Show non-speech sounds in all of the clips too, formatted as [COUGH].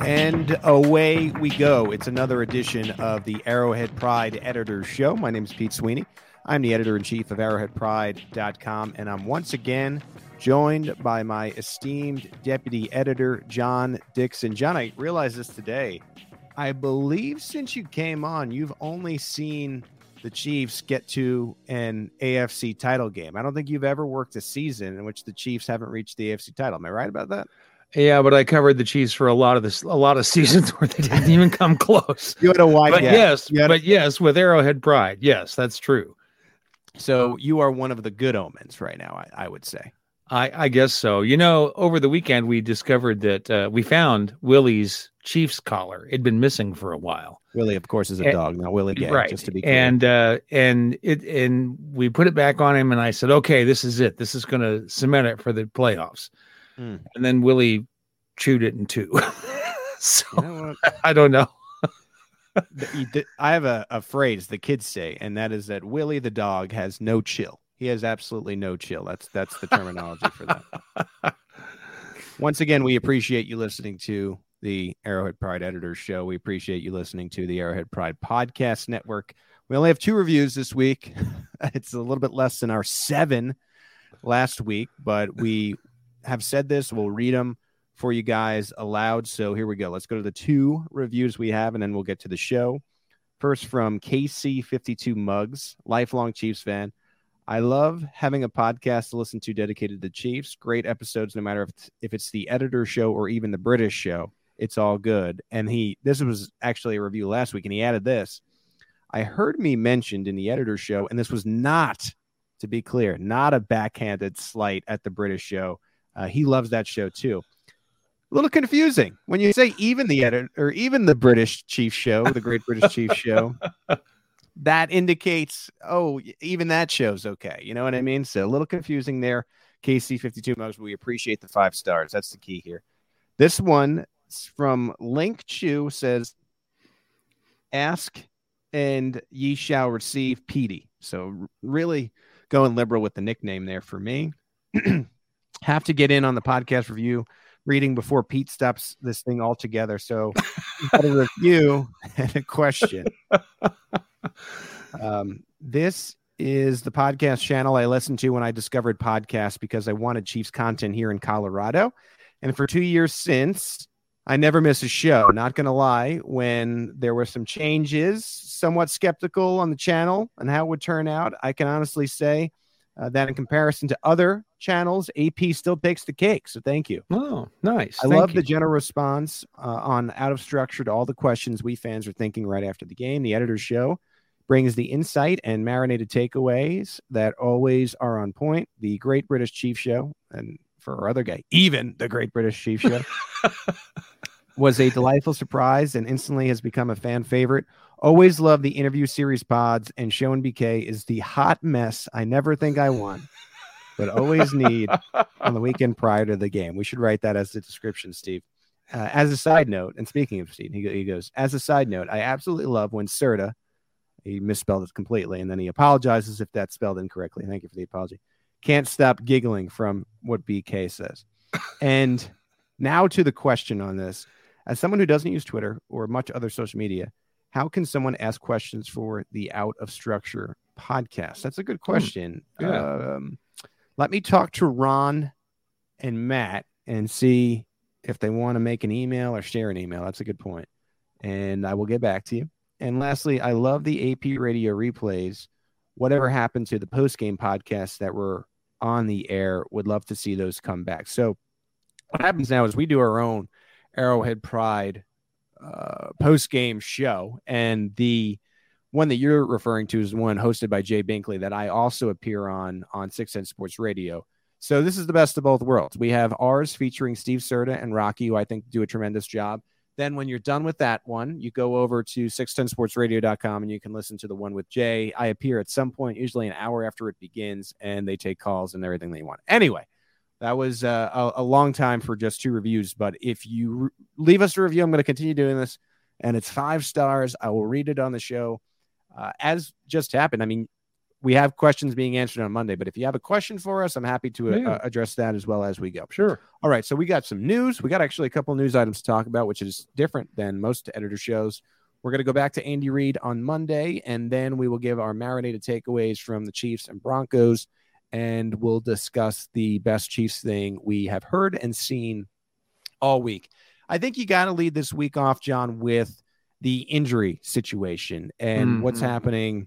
And away we go. It's another edition of the Arrowhead Pride Editor's Show. My name is Pete Sweeney. I'm the editor in chief of arrowheadpride.com, and I'm once again joined by my esteemed deputy editor, John Dixon. John, I realized this today. I believe since you came on, you've only seen the Chiefs get to an AFC title game. I don't think you've ever worked a season in which the Chiefs haven't reached the AFC title. Am I right about that? Yeah, but I covered the Chiefs for a lot of this, a lot of [LAUGHS] seasons where they didn't even come close. You had a wide but gap. yes, You a- but yes, with Arrowhead Pride, yes, that's true. So you are one of the good omens right now, I, I would say. I, I guess so. You know, over the weekend we discovered that uh, we found Willie's Chiefs collar. It'd been missing for a while. Willie, of course, is a And- dog, not Willie Gay, right. just to be clear. And uh, and it and we put it back on him, and I said, okay, this is it. This is going to cement it for the playoffs. Hmm. And then Willie chewed it in two. [LAUGHS] so You know? [LAUGHS] I don't know. Th- you did- I have a, a phrase the kids say, and that is that Willie the dog has no chill. He has absolutely no chill. That's that's the terminology for that. [LAUGHS] Once again, we appreciate you listening to the Arrowhead Pride Editors Show. We appreciate you listening to the Arrowhead Pride Podcast Network. We only have two reviews this week. it's a little bit less than our seven last week, but we have said this. We'll read them for you guys aloud. So here we go. Let's go to the two reviews we have, and then we'll get to the show. First from KC52 Mugs, lifelong Chiefs fan. I love having a podcast to listen to dedicated to the Chiefs. Great episodes, no matter if it's, if it's the editor show or even the British show. It's all good. And he, this was actually a review last week, and he added this. I heard me mentioned in the editor show, and this was not, to be clear, not a backhanded slight at the British show. Uh, he loves that show too. A little confusing when you say even the editor or even the British Chief Show, the Great British Chief Show. [LAUGHS] That indicates, oh, even that show's okay. You know what I mean? So a little confusing there. KC52 Mugs, we appreciate the five stars. That's the key here. This one from Link Chu says, Ask and ye shall receive Petey. So really going liberal with the nickname there for me. [CLEARS THROAT] Have to get in on the podcast review reading before Pete stops this thing altogether. So a review [LAUGHS] and a question. [LAUGHS] Um, this is the podcast channel I listened to when I discovered podcasts because I wanted Chiefs content here in Colorado. And for two years since, I never miss a show. Not going to lie, when there were some changes, somewhat skeptical on the channel and how it would turn out, I can honestly say uh, that in comparison to other channels, AP still takes the cake. So thank you. Oh, nice. I Thank love you. the general response uh, on out of structure to all the questions we fans are thinking right after the game. The editor's show brings the insight and marinated takeaways that always are on point. The Great British Chief Show, and for our other guy, even the Great British Chief Show, [LAUGHS] was a delightful surprise and instantly has become a fan favorite. Always love the interview series pods, and Show BK is the hot mess I never think I want, but always need on the weekend prior to the game. We should write that as the description, Steve. Uh, as a side note, and speaking of Steve, he, he goes, as a side note, I absolutely love when Serta, he misspelled it completely, and then he apologizes if that's spelled incorrectly. Thank you for the apology. Can't stop giggling from what BK says. And Now to the question on this. As someone who doesn't use Twitter or much other social media, how can someone ask questions for the Out of Structure podcast? That's a good Hmm. question. Yeah. Um, let me talk to Ron and Matt and see if they want to make an email or share an email. That's a good point. And I will get back to you. And lastly, I love the AP radio replays. Whatever happened to the post game podcasts that were on the air, would love to see those come back. So, what happens now is we do our own Arrowhead Pride uh, post game show, and the one that you're referring to is one hosted by Jay Binkley that I also appear on on 610 Sports Radio. So this is the best of both worlds. We have ours featuring Steve Serta and Rocky, who I think do a tremendous job. Then when you're done with that one, you go over to 610sportsradio.com and you can listen to the one with Jay. I appear at some point, usually an hour after it begins, and they take calls and everything they want. Anyway, that was uh, a, a long time for just two reviews. But if you re- leave us a review, I'm going to continue doing this, and it's five stars. I will read it on the show. Uh, as just happened, I mean, we have questions being answered on Monday, but if you have a question for us, I'm happy to uh, Yeah. uh, address that as well as we go. Sure. All right, so we got some news. We got actually a couple news items to talk about, which is different than most editor shows. We're going to go back to Andy Reid on Monday, and then we will give our marinated takeaways from the Chiefs and Broncos, and we'll discuss the best Chiefs thing we have heard and seen all week. I think you got to lead this week off, John, with the injury situation and what's Mhm. happening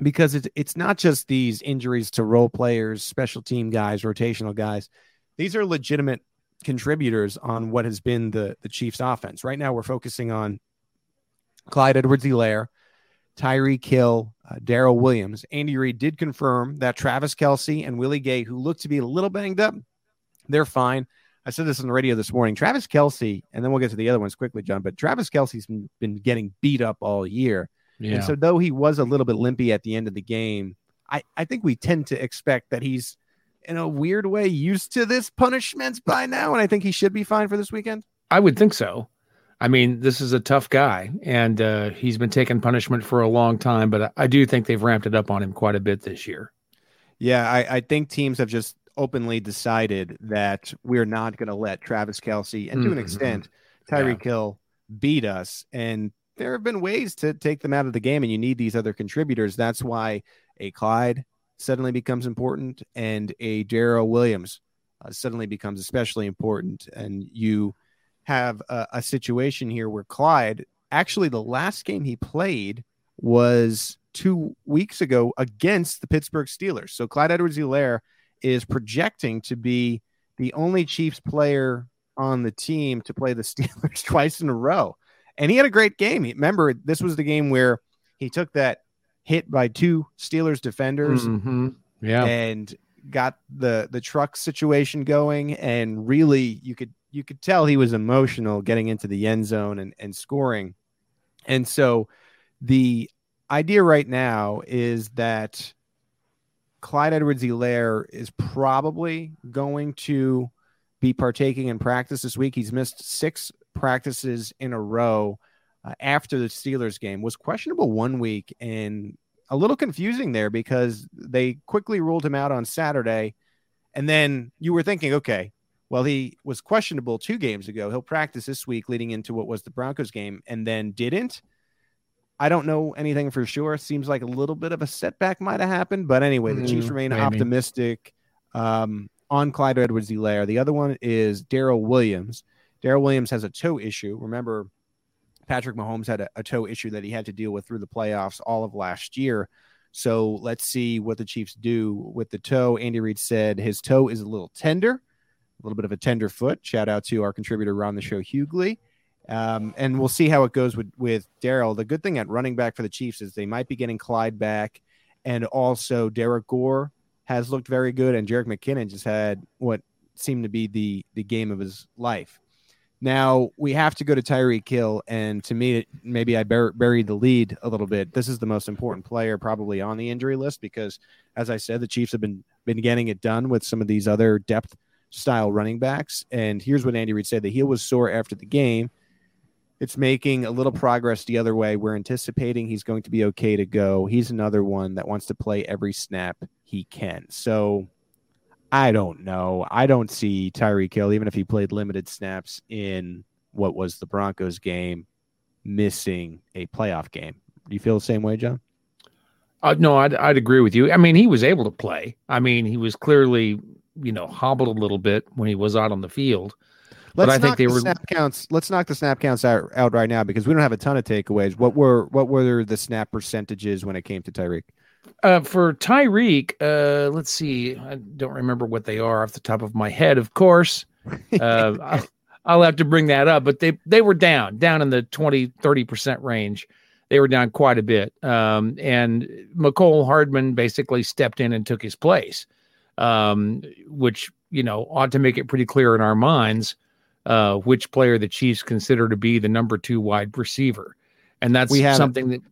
because it's it's not just these injuries to role players, special team guys, rotational guys. These are legitimate contributors on what has been the the Chiefs offense. Right now we're focusing on Clyde Edwards-Helaire, Tyreek Hill, uh, Daryl Williams. Andy Reid did confirm that Travis Kelce and Willie Gay, who look to be a little banged up, they're fine. I said this on the radio this morning. Travis Kelce, and then we'll get to the other ones quickly, John. But Travis Kelce's been, getting beat up all year. Yeah. And so, though he was a little bit limpy at the end of the game, I, I think we tend to expect that he's, in a weird way, used to this punishment by now. And I think he should be fine for this weekend. I would think so. I mean, this is a tough guy, and uh, he's been taking punishment for a long time, but I, do think they've ramped it up on him quite a bit this year. Yeah, I, I think teams have just openly decided that we're not going to let Travis Kelce and to an Mhm. extent Yeah. Tyreek Hill beat us. And there have been ways to take them out of the game, and you need these other contributors. That's why a Clyde suddenly becomes important, and a Daryl Williams uh, suddenly becomes especially important. And you have a, a situation here where Clyde actually the last game he played was two weeks ago against the Pittsburgh Steelers. So Clyde Edwards Helaire is projecting to be the only Chiefs player on the team to play the [LAUGHS] Steelers twice in a row. And he had a great game. Remember, this was the game where he took that hit by two Steelers defenders Mhm. Yeah. and got the the truck situation going and really you could you could tell he was emotional getting into the end zone and, and scoring and so the idea right now is that Clyde Edwards Helaire is probably going to be partaking in practice this week. He's missed six practices in a row uh, after the Steelers game. Was questionable one week and a little confusing there because they quickly ruled him out on Saturday. And then you were thinking, okay, well, he was questionable two games ago. He'll practice this week leading into what was the Broncos game and then didn't. I don't know anything for sure. Seems like a little bit of a setback might have happened. But anyway, the Chiefs Mm, remain maybe. optimistic um, on Clyde Edwards Helaire. The other one is Daryl Williams. Daryl Williams has a toe issue. Remember, Patrick Mahomes had a, a toe issue that he had to deal with through the playoffs all of last year. So let's see what the Chiefs do with the toe. Andy Reid said his toe is a little tender, a little bit of a tender foot. Shout out to our contributor around the show, Hughley. Um, and we'll see how it goes with, with Daryl. The good thing at running back for the Chiefs is they might be getting Clyde back. And also, Derrick Gore has looked very good. And Jerick McKinnon just had what seemed to be the, the game of his life. Now we have to go to Tyreek Hill, and to me, maybe I bur- buried the lead a little bit. This is the most important player probably on the injury list because, as I said, the Chiefs have been been getting it done with some of these other depth style running backs. And here's what Andy Reid said: the heel was sore after the game. It's making a little progress the other way. We're anticipating he's going to be okay to go. He's another one that wants to play every snap he can. So I don't know. I don't see Tyreek Hill, even if he played limited snaps in what was the Broncos game, missing a playoff game. Do you feel the same way, John? Uh, no, I'd, I'd agree with you. I mean, he was able to play. I mean, he was clearly, you know, hobbled a little bit when he was out on the field. Let's but I think they the were snap counts. Let's knock the snap counts out, out right now because we don't have a ton of takeaways. What were what were the snap percentages when it came to Tyreek? Uh, for Tyreek, uh, let's see. I don't remember what they are off the top of my head. Of course, [LAUGHS] uh, I'll, I'll have to bring that up. But they they were down, down in the 20, 30 percent range. They were down quite a bit. Um, and Mecole Hardman basically stepped in and took his place, um, which you know ought to make it pretty clear in our minds uh, which player the Chiefs consider to be the number two wide receiver, and that's We had- something that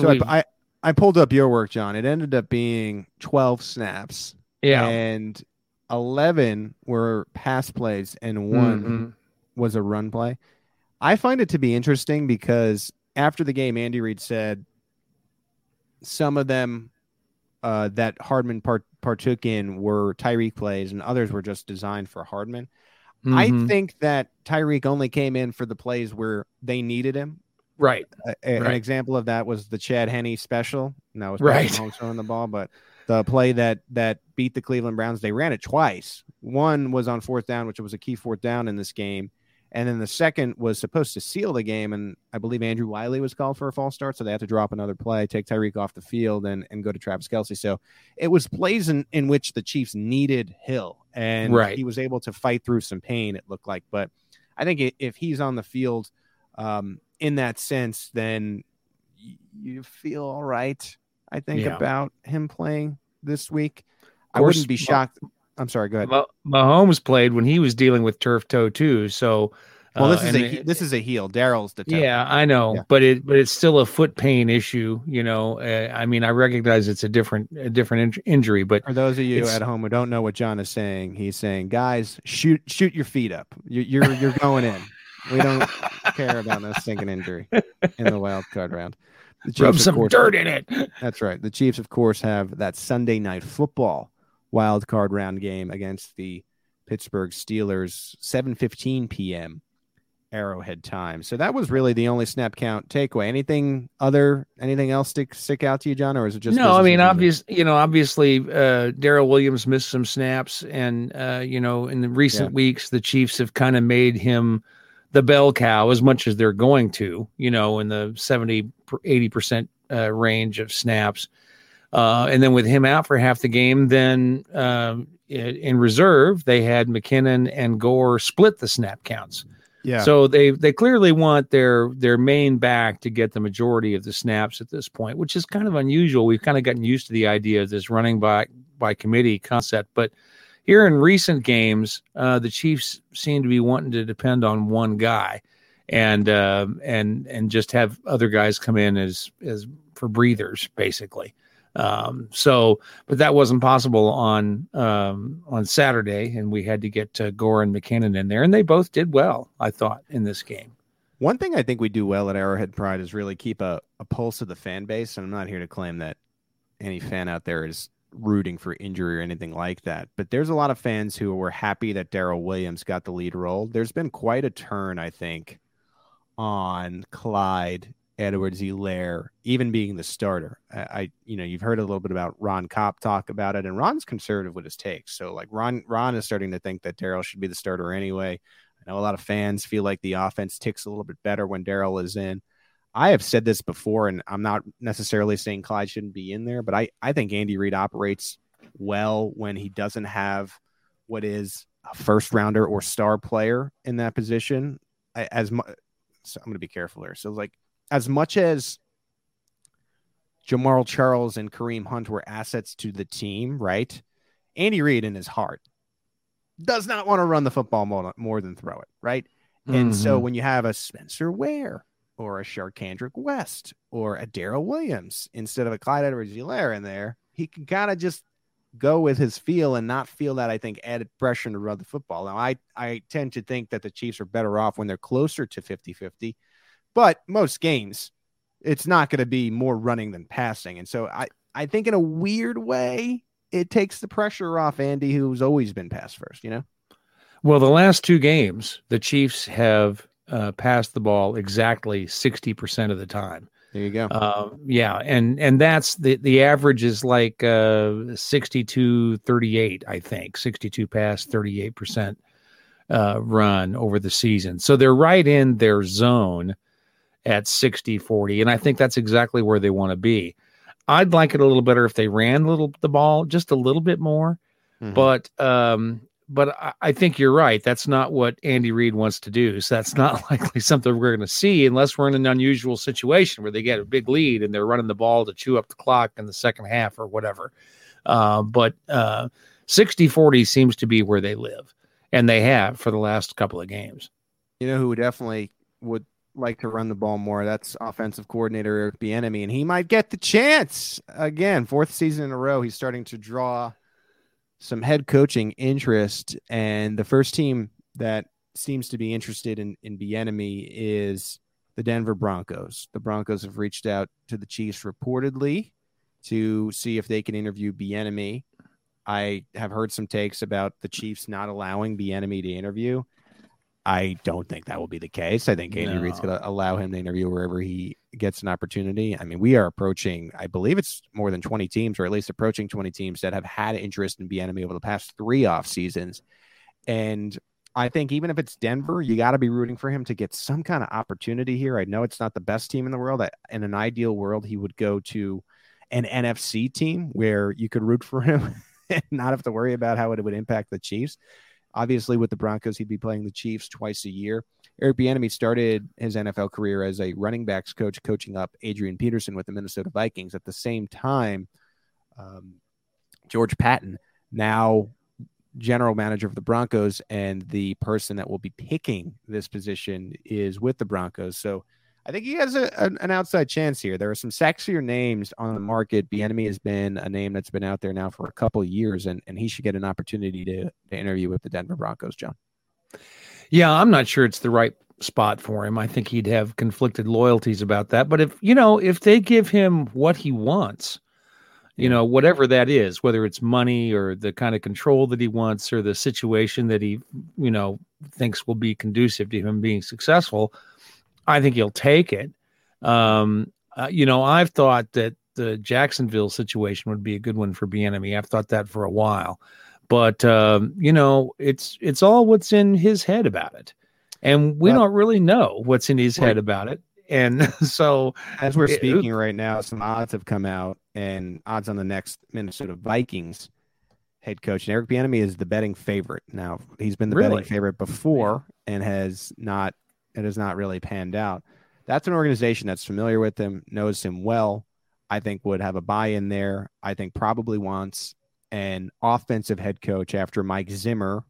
So we- I, I pulled up your work, John. It ended up being twelve snaps, yeah. and eleven were pass plays, and one Mhm. was a run play. I find it to be interesting because after the game, Andy Reid said some of them uh, that Hardman part, partook in were Tyreek plays, and others were just designed for Hardman. I Mhm. think that Tyreek only came in for the plays where they needed him. right. A- a- An example of that was the Chad Henne special. And that was Right. Mahomes throwing the ball, but the play that that beat the Cleveland Browns, they ran it twice. One was on fourth down, which was a key fourth down in this game, and then the second was supposed to seal the game. And I believe Andrew Wylie was called for a false start, so they had to drop another play, take Tyreek off the field, and and go to Travis Kelce. So it was plays in, in which the Chiefs needed Hill, and Right. he was able to fight through some pain. It looked like, but I think if he's on the field um, in that sense, then you feel all right. I think Yeah. about him playing this week. I wouldn't be shocked. I'm sorry. Go ahead. Mah- Mahomes played when he was dealing with turf toe too. So, Well, this uh, is a it- this is a heel. Daryl's the toe. yeah, I know, Yeah. but it but it's still a foot pain issue. You know, uh, I mean, I recognize it's a different a different in- injury, but For those of you at home who don't know what John is saying, he's saying, "Guys, shoot shoot your feet up. You, you're you're going in. We don't care about no sinking injury in the wild card round." The rub some course- dirt in it. That's right. The Chiefs, of course, have that Sunday night football wild card round game against the Pittsburgh Steelers, 7:15 p.m. Arrowhead time. So that was really the only snap count takeaway. Anything other? Anything else stick stick out to you, John, or is it just no, I mean, as usual? obvious, you know, obviously, uh, Daryl Williams missed some snaps, and uh, you know, in the recent Yeah. weeks, the Chiefs have kind of made him the bell cow as much as they're going to, you know, in the 70, 80 percent uh, range of snaps. Uh, and then with him out for half the game, then um, in reserve, they had McKinnon and Gore split the snap counts. Yeah. So they they clearly want their their main back to get the majority of the snaps at this point, which is kind of unusual. We've kind of gotten used to the idea of this running back by committee concept, but here in recent games, uh, the Chiefs seem to be wanting to depend on one guy, and uh, and and just have other guys come in as as for breathers, basically. Um, so, but that wasn't possible on um, on Saturday, and we had to get uh, Gore and McKinnon in there, and they both did well, I thought, in this game. One thing I think we do well at Arrowhead Pride is really keep a, a pulse of the fan base. And I'm not here to claim that any fan out there is rooting for injury or anything like that. But there's a lot of fans who were happy that Daryl Williams got the lead role. There's been quite a turn, I think, on Clyde Edwards Helaire even being the starter. I, I, you know, you've heard a little bit about Ron Kopp talk about it, and Ron's conservative with his takes. So like Ron, Ron is starting to think that Daryl should be the starter anyway. I know a lot of fans feel like the offense ticks a little bit better when Daryl is in. I have said this before, and I'm not necessarily saying Clyde shouldn't be in there, but I, I think Andy Reid operates well when he doesn't have what is a first rounder or star player in that position. I- As mu- so I'm going to be careful here. So, like, as much as Jamaal Charles and Kareem Hunt were assets to the team, right? Andy Reid in his heart does not want to run the football more, than throw it, right? And so Mhm. when you have a Spencer Ware or a Charcandrick West or a Daryl Williams instead of a Clyde Edwards Helaire in there, he can kind of just go with his feel and not feel that I think added pressure to run the football. Now I I tend to think that the Chiefs are better off when they're closer to 50-50, but most games it's not going to be more running than passing. And so I I think in a weird way it takes the pressure off Andy, who's always been pass first. You know. Well, the last two games, the Chiefs have uh, passed the ball exactly sixty percent of the time. There you go. Uh, yeah, and and that's the the average is like uh, 62 38, I think. 62 pass, 38% uh, run over the season. So they're right in their zone at 60 40 and I think that's exactly where they want to be. I'd like it a little better if they ran a little the ball just a little bit more. Mhm. But um but I, I think you're right. That's not what Andy Reid wants to do. So that's not [LAUGHS] likely something we're going to see unless we're in an unusual situation where they get a big lead and they're running the ball to chew up the clock in the second half or whatever. Uh, but uh, 60 40 seems to be where they live, and they have for the last couple of games. You know who would definitely would like to run the ball more? That's offensive coordinator Eric Bieniemy, and he might get the chance again. Fourth season in a row, he's starting to draw some head coaching interest, and the first team that seems to be interested in in Bieniemy is the Denver Broncos. The Broncos have reached out to the Chiefs reportedly to see if they can interview Bieniemy. I have heard some takes about the Chiefs not allowing Bieniemy to interview. I don't think that will be the case. I think Andy No. Reid's going to allow him to interview wherever he gets an opportunity. I mean, we are approaching, I believe it's more than 20 teams, or at least approaching 20 teams that have had interest in Bieniemy over the past three off seasons. And I think even if it's Denver, you got to be rooting for him to get some kind of opportunity here. I know it's not the best team in the world. In an ideal world, he would go to an NFC team where you could root for him [LAUGHS] and not have to worry about how it would impact the Chiefs. Obviously, with the Broncos, he'd be playing the Chiefs twice a year. Eric Bieniemy started his NFL career as a running backs coach, coaching up Adrian Peterson with the Minnesota Vikings. At the same time, um, George Paton, now general manager of the Broncos, and the person that will be picking this position is with the Broncos. So I think he has a, an, an outside chance here. There are some sexier names on the market. Bieniemy has been a name that's been out there now for a couple of years, and, and he should get an opportunity to, to interview with the Denver Broncos, John. Yeah, I'm not sure it's the right spot for him. I think he'd have conflicted loyalties about that. But if you know, if they give him what he wants, you know, whatever that is, whether it's money or the kind of control that he wants or the situation that he, you know, thinks will be conducive to him being successful, I think he'll take it. Um, uh, you know, I've thought that the Jacksonville situation would be a good one for Bieniemy. I've thought that for a while, but um, you know, it's it's all what's in his head about it, and we Well- don't really know what's in his Right. head about it. And [LAUGHS] so, As we're It- speaking right now, some odds have come out, and odds on the next Minnesota Vikings head coach. And Eric Bieniemy is the betting favorite. Now he's been the Really? betting favorite before and has not. It has not really panned out. That's an organization that's familiar with him, knows him well. I think would have a buy-in there. I think probably wants an offensive head coach after Mike Zimmer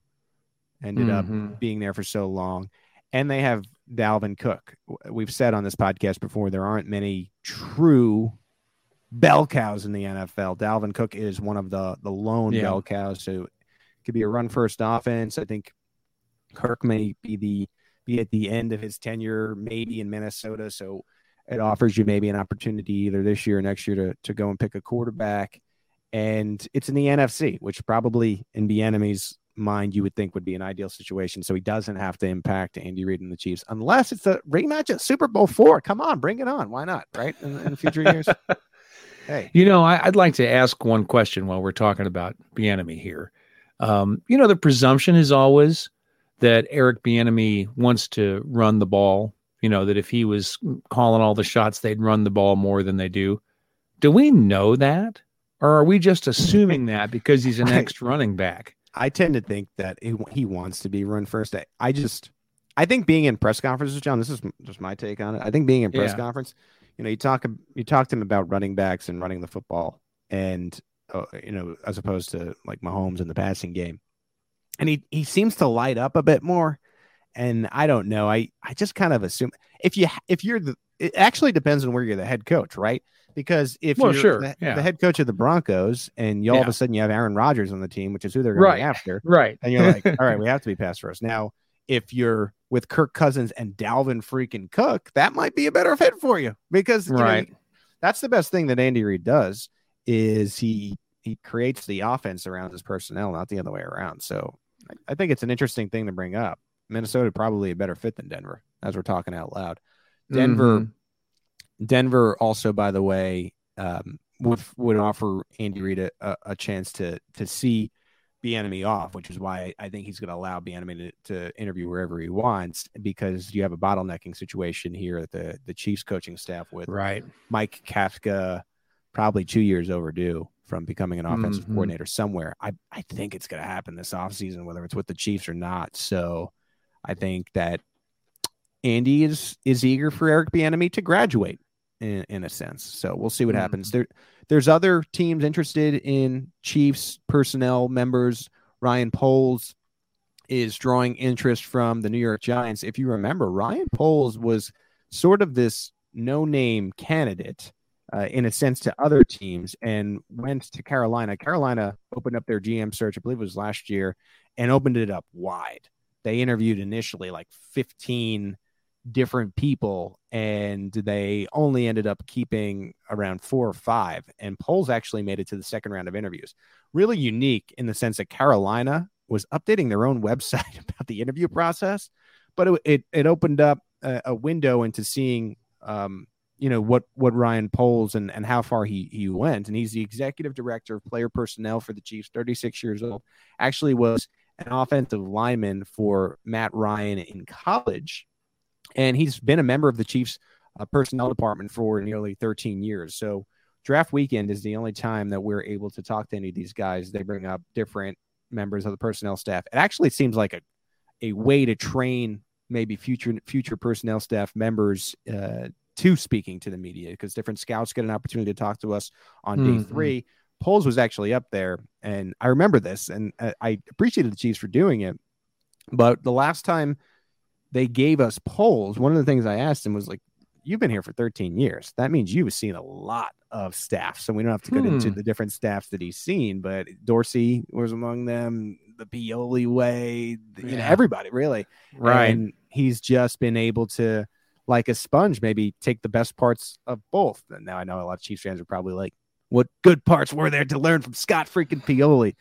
ended up Mhm. being there for so long. And they have Dalvin Cook. We've said on this podcast before there aren't many true bell cows in the NFL. Dalvin Cook is one of the the lone Yeah. bell cows. So could be a run first offense. I think Kirk may be the be at the end of his tenure, maybe in Minnesota. So it offers you maybe an opportunity either this year or next year to to go and pick a quarterback. And it's in the NFC, which probably in Bieniemy's mind you would think would be an ideal situation. So he doesn't have to impact Andy Reid and the Chiefs unless it's a rematch at Super Bowl four. Come on, bring it on. Why not? Right in, in future years. [LAUGHS] hey, You know, I, I'd like to ask one question while we're talking about the enemy here. Um, you know, the presumption is always that Eric Bieniemy wants to run the ball. You know, that if he was calling all the shots, they'd run the ball more than they do. Do we know that, or are we just assuming [LAUGHS] that because he's an ex running back? I tend to think that he, he wants to be run first. I, I just, I think being in press conferences, John. This is just my take on it. I think being in press Yeah. conference, you know, you talk you talk to him about running backs and running the football, and uh, you know, as opposed to like Mahomes in the passing game, and he he seems to light up a bit more. And I don't know. I I just kind of assume if you if you're the it actually depends on where you're the head coach, right? Because if Well, you're sure, the, yeah. the head coach of the Broncos and you all of a sudden you have Aaron Rodgers on the team, which is who they're going Right. after, Right. and you're like, [LAUGHS] all right, we have to be pass first. Now, if you're with Kirk Cousins and Dalvin freaking Cook, that might be a better fit for you because you know, Right. that's the best thing that Andy Reid does is he he creates the offense around his personnel, not the other way around. So I, think it's an interesting thing to bring up. Minnesota probably a better fit than Denver, as we're talking out loud. Denver, mm-hmm. Denver also, by the way, um, would would offer Andy Reid a, a chance to to see Bieniemy off, which is why I think he's going to allow Bieniemy to, to interview wherever he wants because you have a bottlenecking situation here at the the Chiefs coaching staff with right Mike Kafka, probably two years overdue from becoming an offensive mm-hmm. coordinator somewhere. I I think it's going to happen this offseason, whether it's with the Chiefs or not. So I think that Andy is is eager for Eric Bieniemy to graduate in, in a sense. So we'll see what mm-hmm. happens. There there's other teams interested in Chiefs personnel members. Ryan Poles is drawing interest from the New York Giants. If you remember, Ryan Poles was sort of this no name candidate uh, in a sense to other teams and went to Carolina. Carolina opened up their GM search, I believe it was last year, and opened it up wide. They interviewed initially like 15 different people and they only ended up keeping around four or five and Poles actually made it to the second round of interviews really unique in the sense that carolina was updating their own [LAUGHS] website about the interview process but it, it, it opened up a, a, window into seeing um, you know what what ryan Poles and, and how far he he went and he's the executive director of player personnel for the chiefs 36 years old actually was an offensive lineman for matt ryan in college and he's been a member of the Chiefs uh, personnel department for nearly 13 years. So draft weekend is the only time that we're able to talk to any of these guys. They bring up different members of the personnel staff. It actually seems like a a way to train maybe future future personnel staff members uh, to speaking to the media because different scouts get an opportunity to talk to us on mm-hmm. day three. Poles was actually up there, and I remember this, and uh, I appreciated the Chiefs for doing it. But the last time they gave us Poles, One of the things I asked him was like, "You've been here for 13 years. That means you've seen a lot of staff. So we don't have to get hmm. into the different staffs that he's seen, but Dorsey was among them. The Pioli way, you yeah. know, everybody really. Right. And he's just been able to, like a sponge, maybe take the best parts of both. And now I know a lot of Chiefs fans are probably like, "What good parts were there to learn from Scott freaking Pioli?"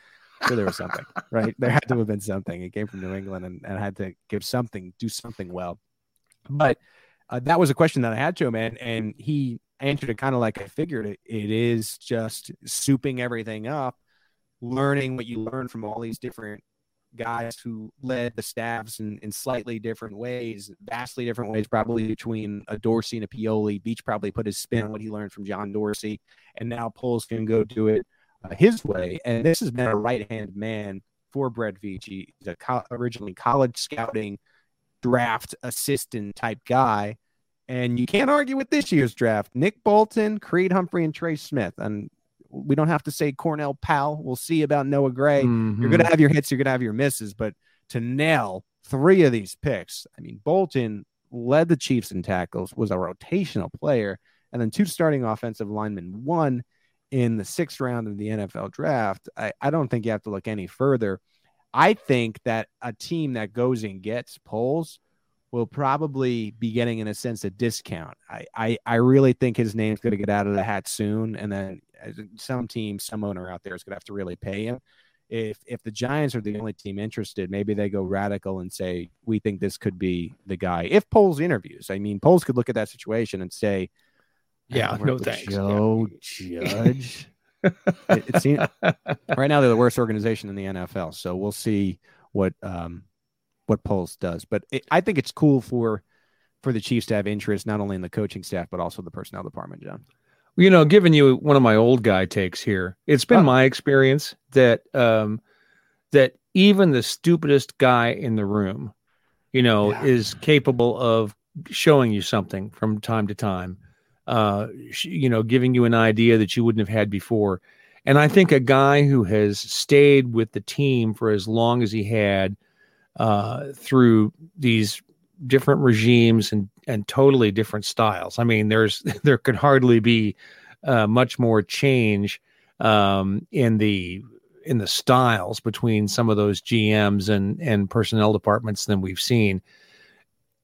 sure there was something, [LAUGHS] right? There had to have been something. It came from New England and, and had to give something, do something well. But uh, that was a question that I had to him, and and he answered it kind of like I figured it. It is just souping everything up, learning what you learn from all these different guys who led the staffs in, in slightly different ways, vastly different ways, probably between a Dorsey and a Pioli. Veach probably put his spin on what he learned from John Dorsey, and now Poles can go do it uh, his way. And this has been a right hand man for Brett Veach. He's a co- originally college scouting draft assistant type guy. And you can't argue with this year's draft. Nick Bolton, Creed Humphrey, and Trey Smith. And we don't have to say Cornell Powell. We'll see about Noah Gray. Mm-hmm. You're going to have your hits, you're going to have your misses. But to nail three of these picks, I mean, Bolton led the Chiefs in tackles, was a rotational player, and then two starting offensive linemen, one in the sixth round of the NFL draft, I, I don't think you have to look any further. I think that a team that goes and gets Poles will probably be getting, in a sense, a discount. I, I, I really think his name's going to get out of the hat soon. And then some team, some owner out there is going to have to really pay him. If if the Giants are the only team interested, maybe they go radical and say we think this could be the guy. If Poles interviews, I mean, Poles could look at that situation and say, yeah, no thanks. Joe yeah. Judge. [LAUGHS] it, it seems right now they're the worst organization in the NFL. So we'll see what um what Poles does. But it, I think it's cool for for the Chiefs to have interest not only in the coaching staff but also the personnel department, John. You know, giving you one of my old guy takes here. It's been my experience that um that even the stupidest guy in the room, you know, yeah. is capable of showing you something from time to time uh, you know, giving you an idea that you wouldn't have had before. And I think a guy who has stayed with the team for as long as he had uh, through these different regimes and and totally different styles. I mean, there's [LAUGHS] there could hardly be uh, much more change um, in the in the styles between some of those GMs and and personnel departments than we've seen.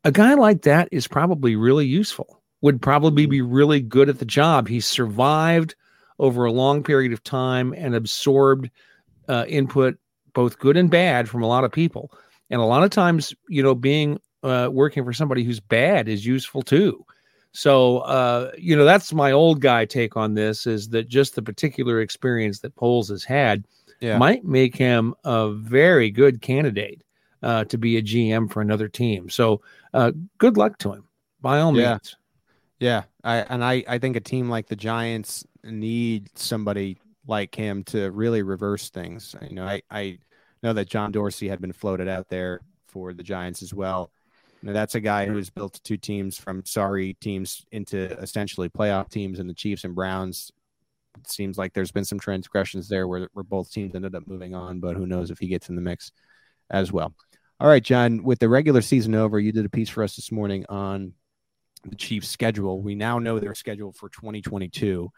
A guy like that is probably really useful would probably be really good at the job. He survived over a long period of time and absorbed uh, input, both good and bad, from a lot of people. And a lot of times, you know, being uh, working for somebody who's bad is useful too. So, uh, you know, that's my old guy take on this is that just the particular experience that Poles has had Yeah. might make him a very good candidate uh, to be a GM for another team. So, uh, good luck to him by all Yeah. means. Yeah, I and I I think a team like the Giants need somebody like him to really reverse things. You know, I I know that John Dorsey had been floated out there for the Giants as well. You know, that's a guy who has built two teams from sorry teams into essentially playoff teams, and the Chiefs and Browns. It seems like there's been some transgressions there where, where both teams ended up moving on, but who knows if he gets in the mix as well. All right, John, with the regular season over, you did a piece for us this morning on the Chiefs' schedule. We now know their schedule for 2022.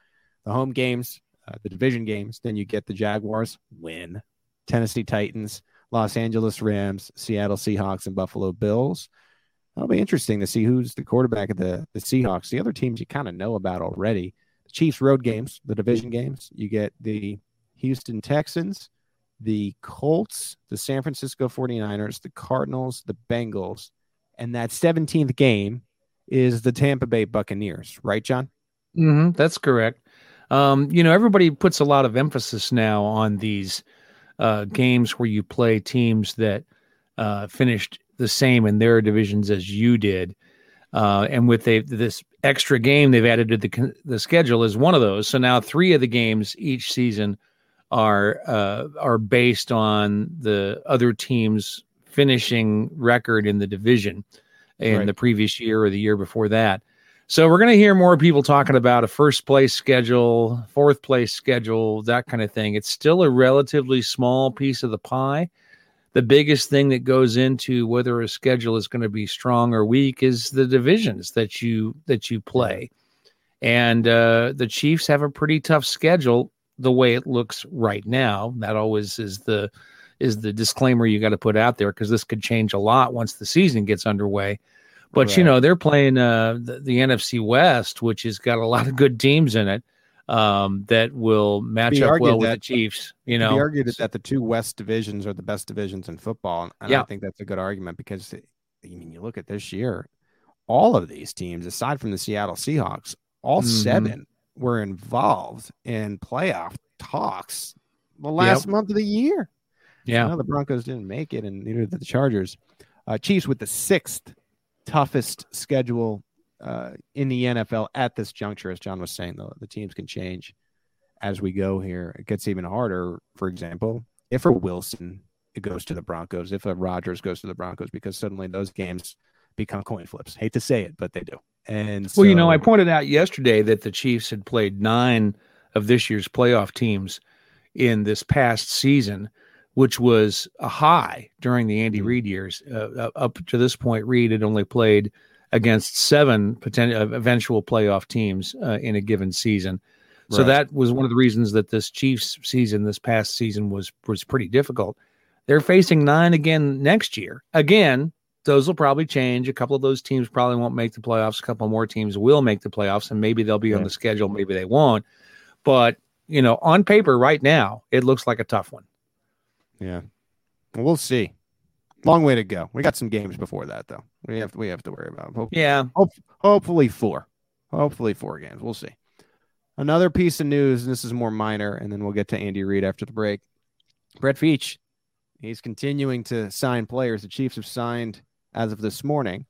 The home games, uh, the division games, then you get the Jaguars win, Tennessee Titans, Los Angeles Rams, Seattle Seahawks, and Buffalo Bills. That'll be interesting to see who's the quarterback of the, the Seahawks. The other teams you kind of know about already. The Chiefs road games, the division games, you get the Houston Texans, the Colts, the San Francisco 49ers, the Cardinals, the Bengals, and that 17th game is the Tampa Bay Buccaneers, right, John? Mm-hmm, that's correct. Um, you know, everybody puts a lot of emphasis now on these uh, games where you play teams that uh, finished the same in their divisions as you did. Uh, and with they, this extra game they've added to the the schedule is one of those. So now three of the games each season are uh, are based on the other team's finishing record in the division in Right. the previous year or the year before that. So we're going to hear more people talking about a first place schedule, fourth place schedule, that kind of thing. It's still a relatively small piece of the pie. The biggest thing that goes into whether a schedule is going to be strong or weak is the divisions that you that you play. And uh, the Chiefs have a pretty tough schedule the way it looks right now. That always is the is the disclaimer you got to put out there because this could change a lot once the season gets underway. But you know they're playing uh, the, the NFC West, which has got a lot of good teams in it um, that will match up well with that- the Chiefs. You know, know, argued that the two West divisions are the best divisions in football, and Yeah. I think that's a good argument because I mean, you look at this year, all of these teams, aside from the Seattle Seahawks, all Mhm. seven were involved in playoff talks the last month of the year. yeah, the Broncos didn't make it, and neither did the Chargers. Uh, Chiefs with the sixth toughest schedule uh, in the NFL at this juncture, as John was saying. Though the teams can change as we go here. It gets even harder. For example, if a Wilson it goes to the Broncos, if a Rodgers goes to the Broncos, because suddenly those games become coin flips. Hate to say it, but they do. And Well, you know, I pointed out yesterday that the Chiefs had played nine of this year's playoff teams in this past season, which was a high during the Andy Mhm. Reid years. Uh, uh, up to this point, Reid had only played against seven potential uh, eventual playoff teams uh, in a given season. So Right. that was one of the reasons that this Chiefs season, this past season, was was pretty difficult. They're facing nine again next year. Again, those will probably change. A couple of those teams probably won't make the playoffs. A couple more teams will make the playoffs, and maybe they'll be on the schedule, maybe they won't. But you know, on paper, right now, it looks like a tough one. Yeah. We'll see. Long way to go. We got some games before that though. We have we have to worry about. Hope- Yeah, hopefully four. Hopefully four games. We'll see. Another piece of news, and this is more minor, and then we'll get to Andy Reid after the break. Brett Veach, he's continuing to sign players. The Chiefs have signed, as of this morning,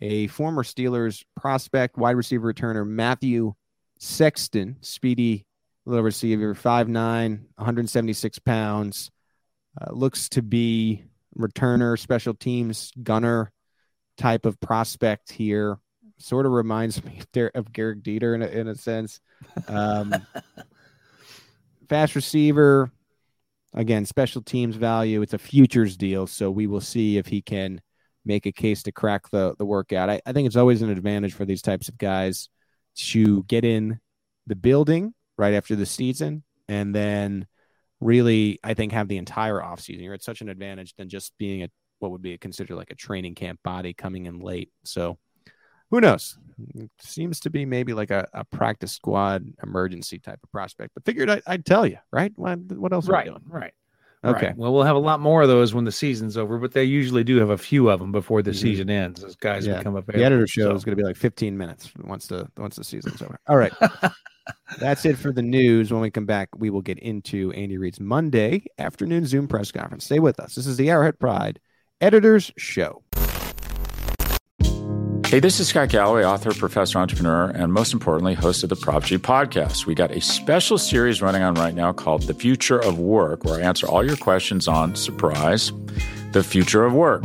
a former Steelers prospect, wide receiver returner, Matthew Sexton, speedy little receiver, 5'9, 176 pounds. Uh, looks to be returner, special teams, gunner type of prospect here. Sort of reminds [LAUGHS] me of Gehrig Dieter in a, in a sense. Um, [LAUGHS] fast receiver, again, special teams value. It's a futures deal, so we will see if he can make a case to crack the the workout. I, I think it's always an advantage for these types of guys to get in the building right after the season and then really I think have the entire offseason. You're at such an advantage than just being a what would be considered like a training camp body coming in late. So who knows? Seems to be maybe like a, a practice squad emergency type of prospect, but figured I, would tell you, right? What, what else? Right, are we doing? right. Okay. Right. Well, we'll have a lot more of those when the season's over, but they usually do have a few of them before the mm-hmm. season ends as guys yeah. become available. The editor show so. is going to be like 15 minutes once the once the season's over. All right. [LAUGHS] That's it for the news. When we come back, we will get into Andy Reid's Monday afternoon Zoom press conference. Stay with us. This is the Arrowhead Pride Editors Show. Hey, this is Scott Galloway, author, professor, entrepreneur, and most importantly, host of the Prop G podcast. We got a special series running on right now called The Future of Work, where I answer all your questions on surprise, the future of work.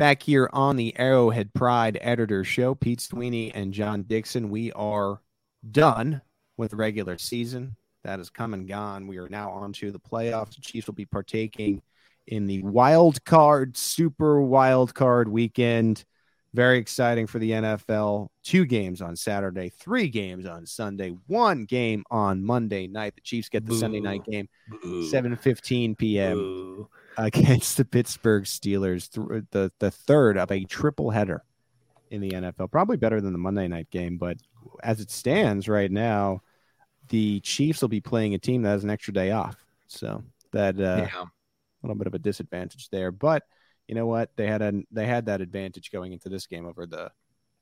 Back here on the Arrowhead Pride Editor Show, Pete Sweeney and John Dixon. We are done with regular season. That has come and gone. We are now on to the playoffs. The Chiefs will be partaking in the wild card, super wild card weekend. Very exciting for the NFL. Two games on Saturday, three games on Sunday, one game on Monday night. The Chiefs get the Boo. Sunday night game, 7:15 p.m. Boo against the Pittsburgh Steelers, the the third of a triple header in the NFL. Probably better than the Monday night game, but as it stands right now, the Chiefs will be playing a team that has an extra day off, so that uh, yeah. a little bit of a disadvantage there. But you know what? They had a they had that advantage going into this game over the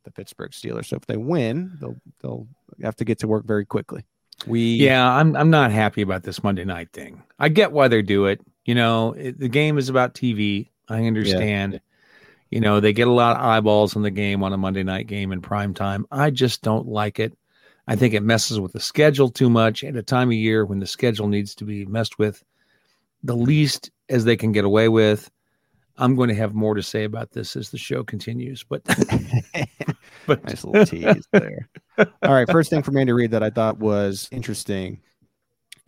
the Pittsburgh Steelers. So if they win, they'll they'll have to get to work very quickly. We yeah, I'm I'm not happy about this Monday night thing. I get why they do it. You know, it, the game is about TV. I understand. Yeah. You know, they get a lot of eyeballs on the game on a Monday night game in prime time. I just don't like it. I think it messes with the schedule too much at a time of year when the schedule needs to be messed with the least as they can get away with. I'm going to have more to say about this as the show continues, but [LAUGHS] [LAUGHS] but nice little tease there. [LAUGHS] All right, first thing from Andy Reid that I thought was interesting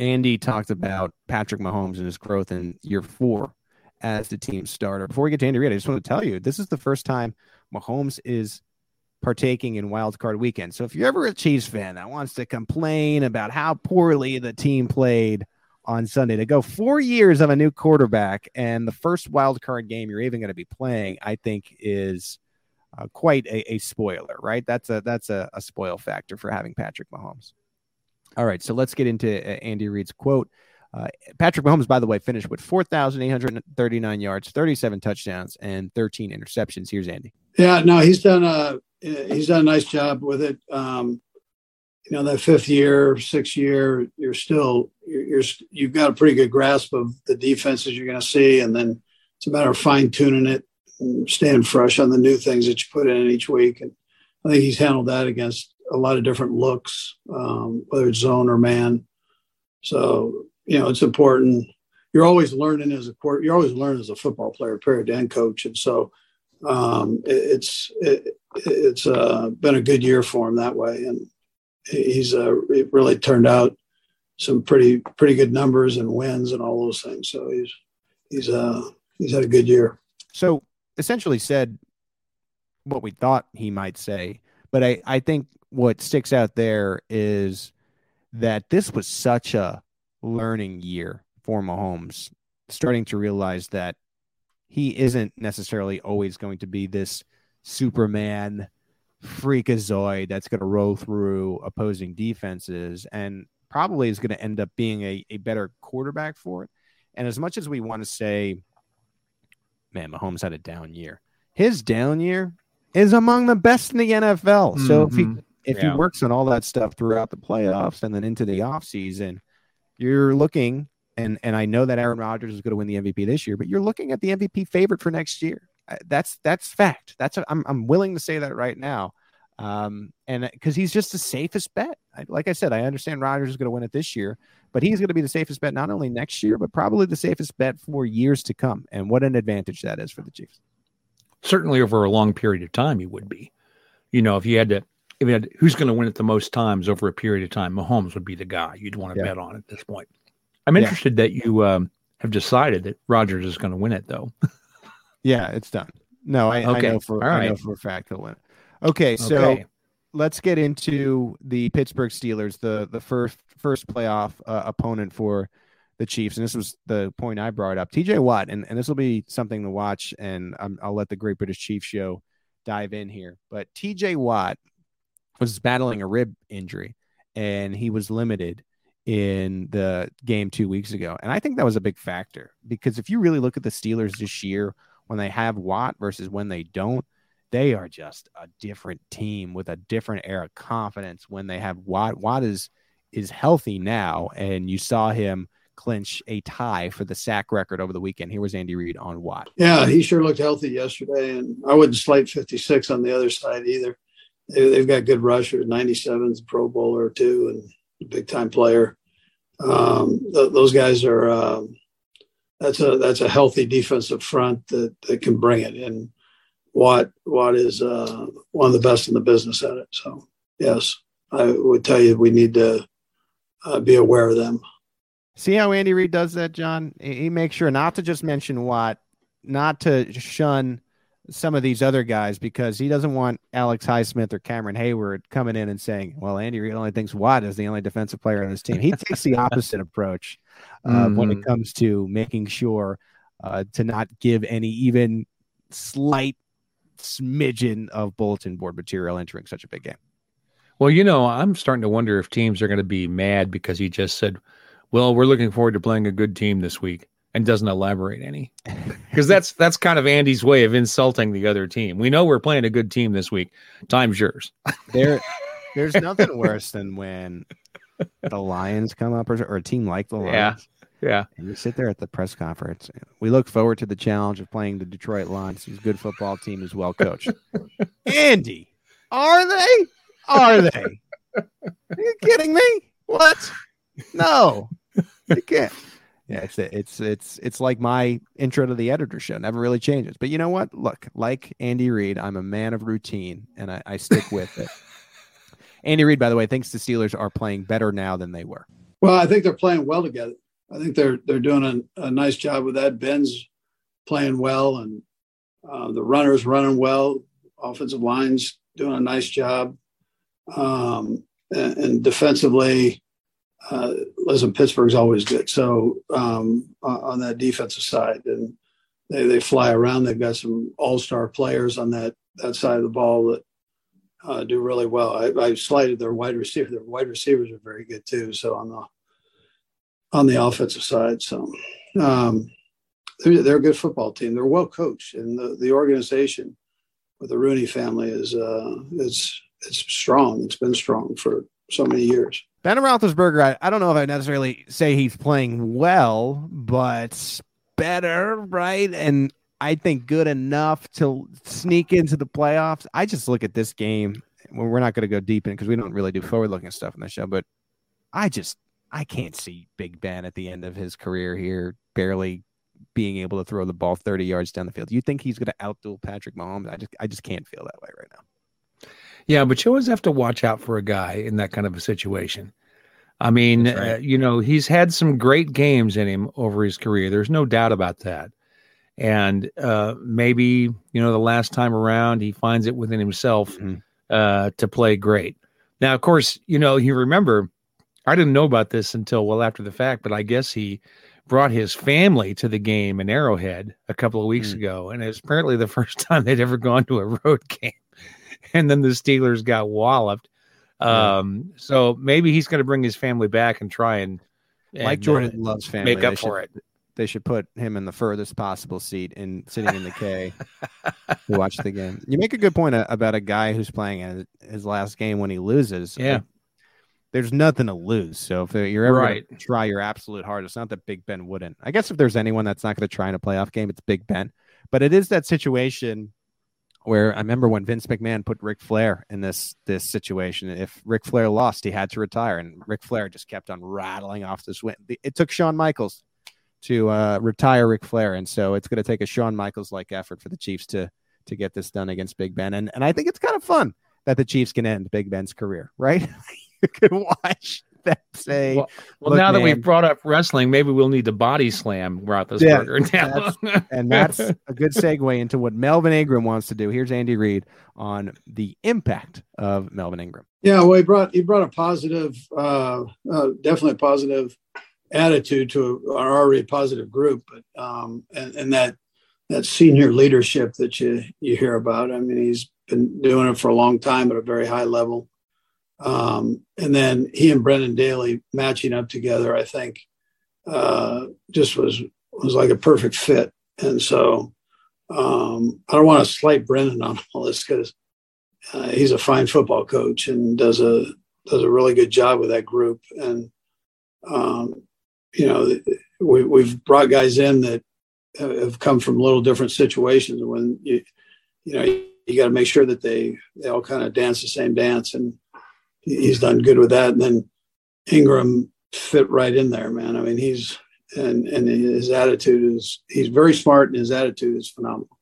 Andy talked about Patrick Mahomes and his growth in year four as the team starter. Before we get to Andy Reid, I just want to tell you this is the first time Mahomes is partaking in wild card weekend. So if you're ever a Chiefs fan that wants to complain about how poorly the team played on Sunday, to go four years of a new quarterback and the first wild card game you're even going to be playing, I think is uh, quite a, a, spoiler, right? That's a that's a, a spoil factor for having Patrick Mahomes. All right, so let's get into uh, Andy Reid's quote. Uh, Patrick Mahomes, by the way, finished with 4,839 yards, 37 touchdowns, and 13 interceptions. Here's Andy. Yeah, no, he's done a he's done a nice job with it. Um, you know, that fifth year, sixth year, you're still you're, you're you've got a pretty good grasp of the defenses you're going to see, and then it's a matter of fine tuning it, staying fresh on the new things that you put in each week. And I think he's handled that against a lot of different looks, um, whether it's zone or man. So you know, it's important. You're always learning as a court. You're always learning as a football player, period, and coach. And so um, it, it's it, it's uh, been a good year for him that way, and he's uh, it really turned out some pretty pretty good numbers and wins and all those things. So he's he's uh he's had a good year. So essentially said what we thought he might say, but I I think what sticks out there is that this was such a learning year for Mahomes, starting to realize that he isn't necessarily always going to be this Superman freakazoid that's going to roll through opposing defenses and probably is going to end up being a, a better quarterback for it. And as much as we want to say, man, Mahomes had a down year, his down year is among the best in the NFL. Mm-hmm. So if he mm-hmm if yeah. he works on all that stuff throughout the playoffs and then into the offseason, you're looking and and I know that Aaron Rodgers is going to win the MVP this year, but you're looking at the MVP favorite for next year. That's that's fact. That's a, I'm I'm willing to say that right now. Um, and because he's just the safest bet. I, like I said, I understand Rodgers is going to win it this year, but he's going to be the safest bet not only next year, but probably the safest bet for years to come. And what an advantage that is for the Chiefs. Certainly over a long period of time, he would be. You know, if you had to I mean, who's going to win it the most times over a period of time? Mahomes would be the guy you'd want to Yeah. bet on at this point. I'm Yeah. interested that you um, have decided that Rodgers is going to win it, though. [LAUGHS] Yeah, it's done. No, I, I Okay. know for I know for a fact he'll win. Okay, so Okay. let's get into the Pittsburgh Steelers, the the first first playoff uh, opponent for the Chiefs, and this was the point I brought up. T.J. Watt, and, and this will be something to watch, and i I'll let the Great British Chief Show dive in here. But T.J. Watt was battling a rib injury, and he was limited in the game two weeks ago, and I think that was a big factor because if you really look at the Steelers this year, when they have Watt versus when they don't they are just a different team with a different air of confidence when they have Watt. Watt is is healthy now, and you saw him clinch a tie for the sack record over the weekend. Here was Andy Reid on Watt. Yeah, he sure looked healthy yesterday, and I wouldn't slight 56 on the other side either. They, they've got good rushers, 97's Pro Bowler too, and big time player. Um, th- those guys are um, that's a that's a healthy defensive front that, that can bring it. And Watt Watt is uh, one of the best in the business at it. So yes, I would tell you we need to uh, be aware of them. See how Andy Reid does that, John? He he makes sure not to just mention Watt, not to shun some of these other guys because he doesn't want Alex Highsmith or Cameron Heyward coming in and saying, "Well, Andy Reid only thinks Watt is the only defensive player on his team." He takes the opposite approach [LAUGHS] uh, when it comes to making sure uh, to not give any even slight smidgen of bulletin board material entering such a big game. Well, you know, I'm starting to wonder if teams are going to be mad because he just said, "Well, we're looking forward to playing a good team this week," and doesn't elaborate any. Because that's that's kind of Andy's way of insulting the other team. We know we're playing a good team this week. Time's yours. There, [LAUGHS] there's nothing worse than when the Lions come up or, or a team like the Lions. Yeah. Yeah. And you sit there at the press conference. We look forward to the challenge of playing the Detroit Lions, who's a good football team, is well coached. [LAUGHS] Andy, are they? Are they? Are you kidding me? What? No, you can't. Yeah, it's it's it's it's like my intro to the editor show. Never really changes. But you know what? Look, like Andy Reid, I'm a man of routine, and I, I stick with it. [LAUGHS] Andy Reid, by the way, thinks the Steelers are playing better now than they were. Well, I think they're playing well together. I think they're they're doing a, a nice job with that. Ben's playing well, and uh, the runners running well. Offensive lines doing a nice job, um, and, and defensively, uh, listen, Pittsburgh's always good. So um, on that defensive side, and they they fly around. They've got some all star players on that that side of the ball that uh, do really well. I, I slighted their wide receiver. Their wide receivers are very good too. So on the on the offensive side, so um, they're, they're a good football team. They're well coached, and the, the organization with the Rooney family is uh, it's it's strong. It's been strong for so many years. Ben Roethlisberger, I, I don't know if I necessarily say he's playing well, but better, right? And I think good enough to sneak into the playoffs. I just look at this game. We're not going to go deep in because we don't really do forward looking stuff in the show, but I just I can't see Big Ben at the end of his career here barely being able to throw the ball 30 yards down the field. You think he's going to outduel Patrick Mahomes? I just I just can't feel that way right now. Yeah, but you always have to watch out for a guy in that kind of a situation. I mean, right. uh, you know, he's had some great games in him over his career. There's no doubt about that. And uh, maybe, you know, the last time around, he finds it within himself Mhm. uh, to play great. Now, of course, you know, you remember, I didn't know about this until well after the fact, but I guess he brought his family to the game in Arrowhead a couple of weeks Mm. ago. And it was apparently the [LAUGHS] first time they'd ever gone to a road [LAUGHS] game. [LAUGHS] And then the Steelers got walloped. Yeah. Um, so maybe he's going to bring his family back and try and, Mike Jordan uh, loves family. make up They should- for it. They should put him in the furthest possible seat and sitting in the K [LAUGHS] to watch the game. You make a good point uh, about a guy who's playing his- his last game when he loses. Yeah. Like, there's nothing to lose. So if you're ever Right. going to try your absolute hardest, not that Big Ben wouldn't. I guess if there's anyone that's not going to try in a playoff game, it's Big Ben. But it is that situation where I remember when Vince McMahon put Ric Flair in this this situation. If Ric Flair lost, he had to retire, and Ric Flair just kept on rattling off this win. It took Shawn Michaels to uh, retire Ric Flair, and so it's going to take a Shawn Michaels like effort for the Chiefs to to get this done against Big Ben, and and I think it's kind of fun. that the Chiefs can end Big Ben's career, right? [LAUGHS] you can watch [LAUGHS] them say, Well, well now that we've brought up wrestling, maybe we'll need to body slam Roethlisberger Yeah, now. [LAUGHS] and that's a good segue into what Melvin Ingram wants to do. Here's Andy Reid on the impact of Melvin Ingram. Yeah, well, he brought he brought a positive, uh, uh, definitely a positive attitude to our already positive group, but um, and, and that that senior leadership that you you hear about. I mean, he's been doing it for a long time at a very high level. Um, and then he and Brendan Daly matching up together, I think, uh, just was was like a perfect fit. And so um, I don't want to slight Brendan on all this because uh, he's a fine football coach and does a does a really good job with that group. And um, you know, we, we've brought guys in that have come from little different situations. When you you know you got to make sure that they they all kind of dance the same dance, and he's done good with that. And then Ingram fit right in there, man. I mean, he's and and his attitude is he's very smart, and his attitude is phenomenal.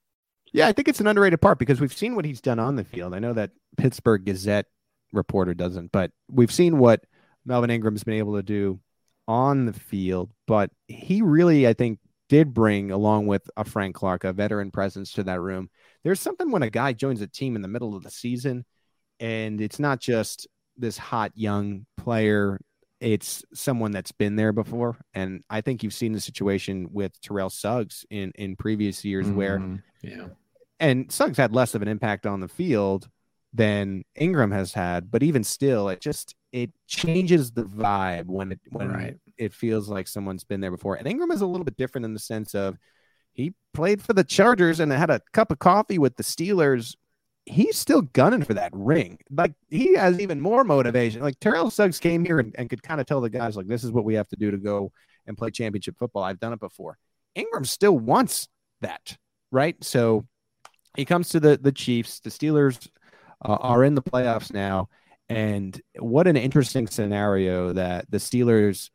Yeah, I think it's an underrated part because we've seen what he's done on the field. I know that Pittsburgh Gazette reporter doesn't, but we've seen what Melvin Ingram's been able to do on the field. But he really, I think, did bring, along with a Frank Clark, a veteran presence to that room. There's something when a guy joins a team in the middle of the season, and it's not just this hot young player. It's someone that's been there before, and I think you've seen the situation with Terrell Suggs in in previous years, where Mhm. yeah. and Suggs had less of an impact on the field than Ingram has had, but even still, it just it changes the vibe when it when Right. it feels like someone's been there before. And Ingram is a little bit different in the sense of he played for the Chargers and had a cup of coffee with the Steelers. He's still gunning for that ring. Like he has even more motivation. Like Terrell Suggs came here and, and could kind of tell the guys, like, this is what we have to do to go and play championship football. I've done it before. Ingram still wants that, right? So he comes to the the Chiefs. The Steelers uh, are in the playoffs now, and what an interesting scenario that the Steelers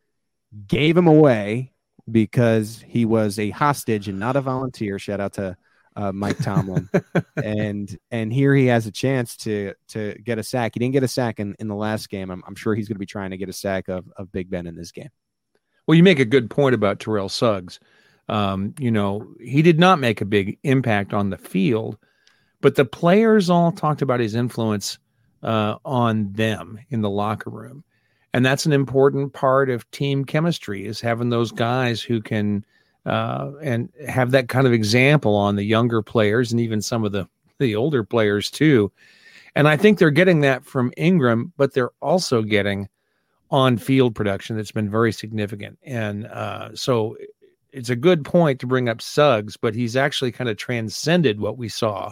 gave him away because he was a hostage and not a volunteer. Shout out to uh, Mike Tomlin, [LAUGHS] and and here he has a chance to to get a sack. He didn't get a sack in, in the last game. I'm, I'm sure he's going to be trying to get a sack of of Big Ben in this game. Well, you make a good point about Terrell Suggs. Um, you know, he did not make a big impact on the field, but the players all talked about his influence uh, on them in the locker room. And that's an important part of team chemistry is having those guys who can uh, and have that kind of example on the younger players and even some of the the older players too. And I think they're getting that from Ingram, but they're also getting on field production that's been very significant. And uh, so it's a good point to bring up Suggs, but he's actually kind of transcended what we saw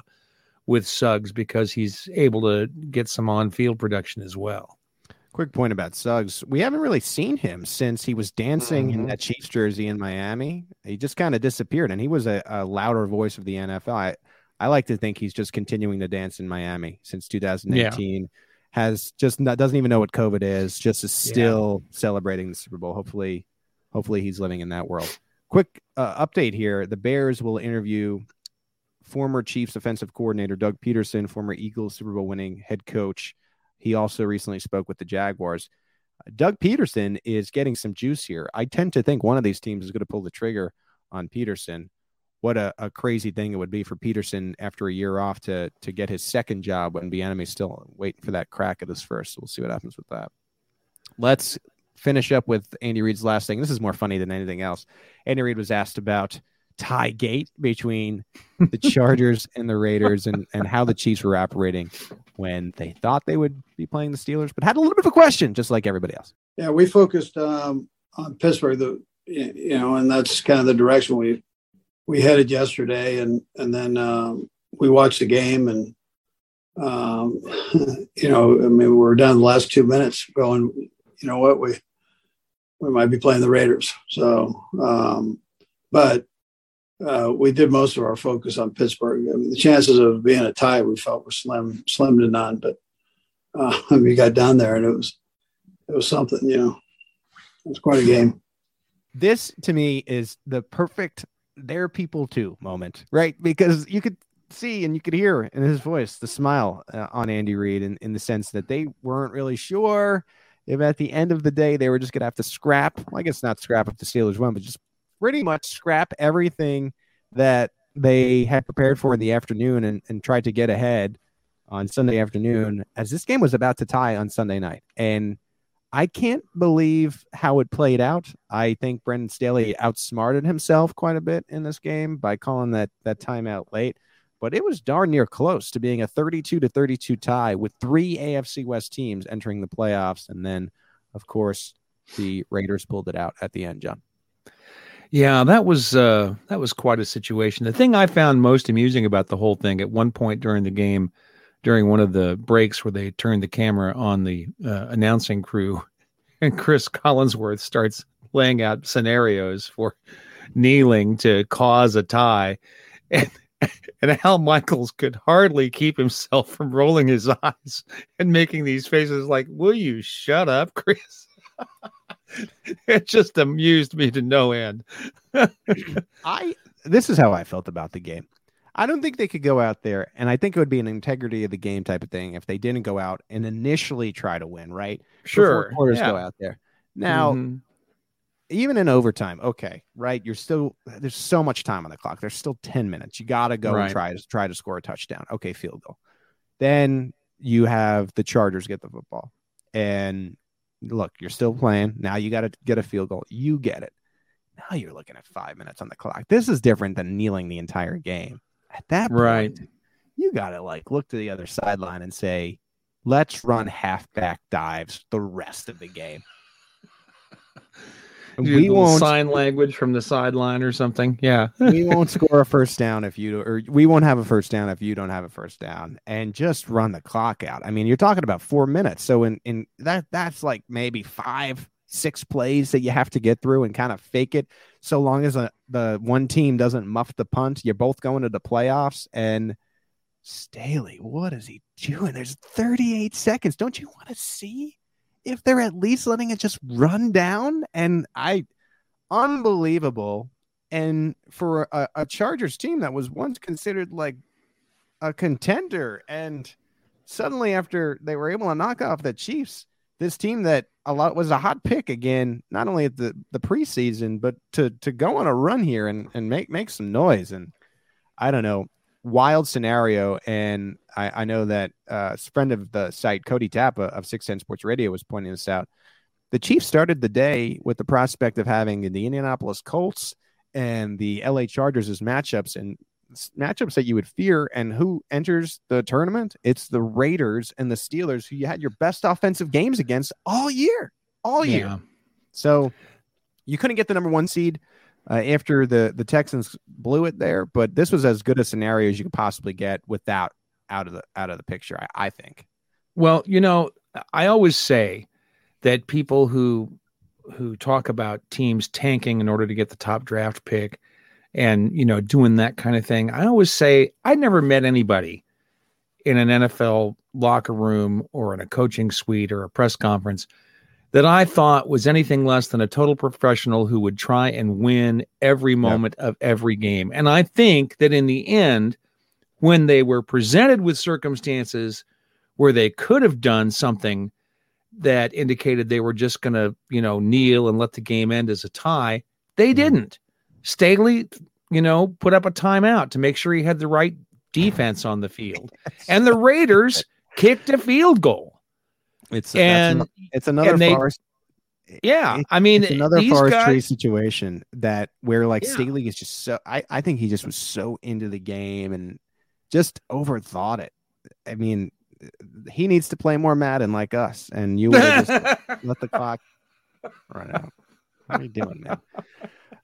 with Suggs because he's able to get some on field production as well. Quick point about Suggs. We haven't really seen him since he was dancing in Mhm. that Chiefs jersey in Miami. He just kind of disappeared, and he was a, a louder voice of the NFL. I, I like to think he's just continuing to dance in Miami since 2018. Has just not, doesn't even know what COVID is. Just is Yeah. still celebrating the Super Bowl. Hopefully, hopefully he's living in that world. Quick uh, update here: the Bears will interview former Chiefs offensive coordinator Doug Pederson, former Eagles Super Bowl winning head coach. He also recently spoke with the Jaguars. Doug Pederson is getting some juice here. I tend to think one of these teams is going to pull the trigger on Pederson. What a, a crazy thing it would be for Pederson after a year off to to get his second job when Bieniemy's still waiting for that crack at his first. We'll see what happens with that. Let's finish up with Andy Reid's last thing. This is more funny than anything else. Andy Reid was asked about tie gate between the Chargers and the Raiders and, and how the Chiefs were operating when they thought they would be playing the Steelers, but had a little bit of a question, just like everybody else. Yeah, we focused um, on Pittsburgh, the you know, and that's kind of the direction we we headed yesterday, and and then um, we watched the game, and um, [LAUGHS] you know, I mean, we were down the last two minutes, going, you know what, we we might be playing the Raiders, so um, but uh, we did most of our focus on Pittsburgh. I mean, the chances of being a tie we felt were slim, slim to none, but uh, [LAUGHS] we got down there, and it was it was something, you know. It was quite a game. This to me is the perfect "they're people too" moment, right? Because you could see and you could hear in his voice the smile uh, on Andy Reid in, in the sense that they weren't really sure if at the end of the day they were just going to have to scrap. Well, I guess not scrap if the Steelers won, but just pretty much scrap everything that they had prepared for in the afternoon and, and tried to get ahead on Sunday afternoon as this game was about to tie on Sunday night. And I can't believe how it played out. I think Brandon Staley outsmarted himself quite a bit in this game by calling that that timeout late. But it was darn near close to being a 32 to 32 tie with three AFC West teams entering the playoffs. And then, of course, the Raiders pulled it out at the end, John. Yeah, that was uh, that was quite a situation. The thing I found most amusing about the whole thing at one point during the game, during one of the breaks where they turned the camera on the uh, announcing crew, [LAUGHS] and Cris Collinsworth starts laying out scenarios for kneeling to cause a tie, [LAUGHS] and and Al Michaels could hardly keep himself from rolling his [LAUGHS] eyes and making these faces like, "Will you shut up, Chris?" [LAUGHS] it just amused me to no end. [LAUGHS] I this is how I felt about the game. I don't think they could go out there, and I think it would be an integrity of the game type of thing if they didn't go out and initially try to win, right? Sure, Before quarters yeah. go out there. Now, Mhm. even in overtime, okay, right? You're still there's so much time on the clock. There's still 10 minutes. You got to go Right. and try to try to score a touchdown. Okay, field goal. Then you have the Chargers get the football. And look, you're still playing. Now you got to get a field goal. You get it. Now you're looking at 5 minutes on the clock. This is different than kneeling the entire game. At that point, Right. you got to like look to the other sideline and say, "Let's run halfback dives the rest of the game." [LAUGHS] We won't sign language from the sideline or something. Yeah. [LAUGHS] we won't score a first down if you or we won't have a first down if you don't have a first down and just run the clock out. I mean, you're talking about 4 minutes. So in in that that's like maybe 5 6 plays that you have to get through and kind of fake it so long as a, the one team doesn't muff the punt, you're both going to the playoffs and Staley, what is he doing? There's 38 seconds. Don't you want to see if they're at least letting it just run down? And I, unbelievable. And for a, a Chargers team that was once considered like a contender, and suddenly after they were able to knock off the Chiefs, this team that a lot was a hot pick again, not only at the the preseason, but to to go on a run here and and make make some noise. And I don't know, wild scenario. And I, I know that uh, a friend of the site, Cody Tappa of Six Ten Sports Radio, was pointing this out. The Chiefs started the day with the prospect of having the Indianapolis Colts and the LA Chargers as matchups and matchups that you would fear. And who enters the tournament? It's the Raiders and the Steelers, who you had your best offensive games against all year, all year. Yeah. So you couldn't get the number one seed uh, after the the Texans blew it there, but this was as good a scenario as you could possibly get without out of the out of the picture. I, I think. Well, you know, I always say that people who who talk about teams tanking in order to get the top draft pick and you know doing that kind of thing, I always say I never met anybody in an NFL locker room or in a coaching suite or a press conference that I thought was anything less than a total professional who would try and win every moment of every game. And I think that in the end, when they were presented with circumstances where they could have done something that indicated they were just going to, you know, kneel and let the game end as a tie, they Mhm. didn't. Staley, you know, put up a timeout to make sure he had the right defense on the field. [LAUGHS] And the Raiders [LAUGHS] kicked a field goal. It's And it's another and they- forest. yeah, I mean, it's another forestry guys, situation that where like Yeah. Staley is just so I, I think he just was so into the game and just overthought it. I mean, he needs to play more Madden like us, and you would just [LAUGHS] let the clock run out. How are you doing, man?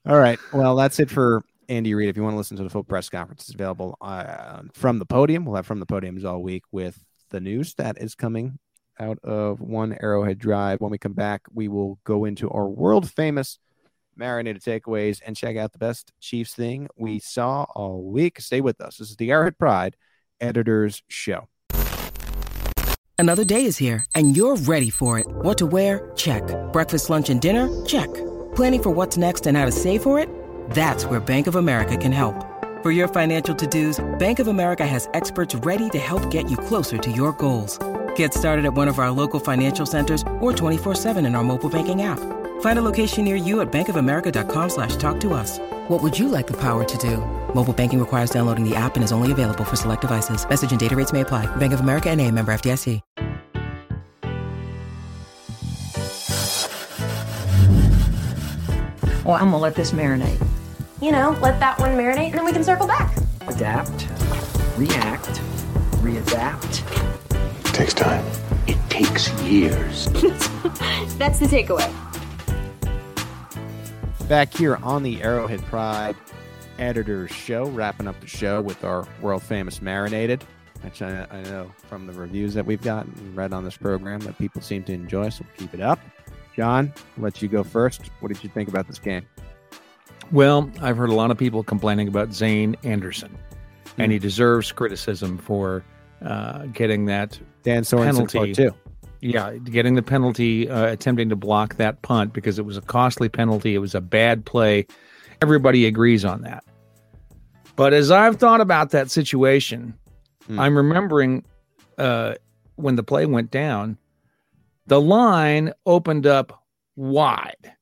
All right. Well, that's it for Andy Reid. If you want to listen to the full press conference, it's available uh, from the podium. We'll have from the podiums all week with the news that is coming out of one Arrowhead Drive. When we come back, we will go into our world famous marinated takeaways and check out the best Chiefs thing we saw all week. Stay with us. This is the Arrowhead Pride Editors Show. Another day is here, and you're ready for it. What to wear? Check. Breakfast, lunch, and dinner? Check. Planning for what's next and how to save for it? That's where Bank of America can help. For your financial to-dos, Bank of America has experts ready to help get you closer to your goals. Get started at one of our local financial centers or 24-7 in our mobile banking app. Find a location near you at bankofamerica.com slash talk to us. What would you like the power to do? Mobile banking requires downloading the app and is only available for select devices. Message and data rates may apply. Bank of America and a member FDIC. Well, I'm gonna let this marinate. You know, let that one marinate and then we can circle back. Adapt, react, readapt. Takes time. It takes years. [LAUGHS] That's the takeaway. Back here on the Arrowhead Pride Editors Show, wrapping up the show with our world famous Marinated, which I, I know from the reviews that we've gotten and read on this program that people seem to enjoy, so keep it up. John, I'll let you go first. What did you think about this game? Well, I've heard a lot of people complaining about Zayne Anderson, and he deserves criticism for uh, getting that Dan Sorensen penalty. too. Yeah, getting the penalty, uh, attempting to block that punt because it was a costly penalty. It was a bad play. Everybody agrees on that. But as I've thought about that situation, Hmm. I'm remembering uh, when the play went down, the line opened up wide,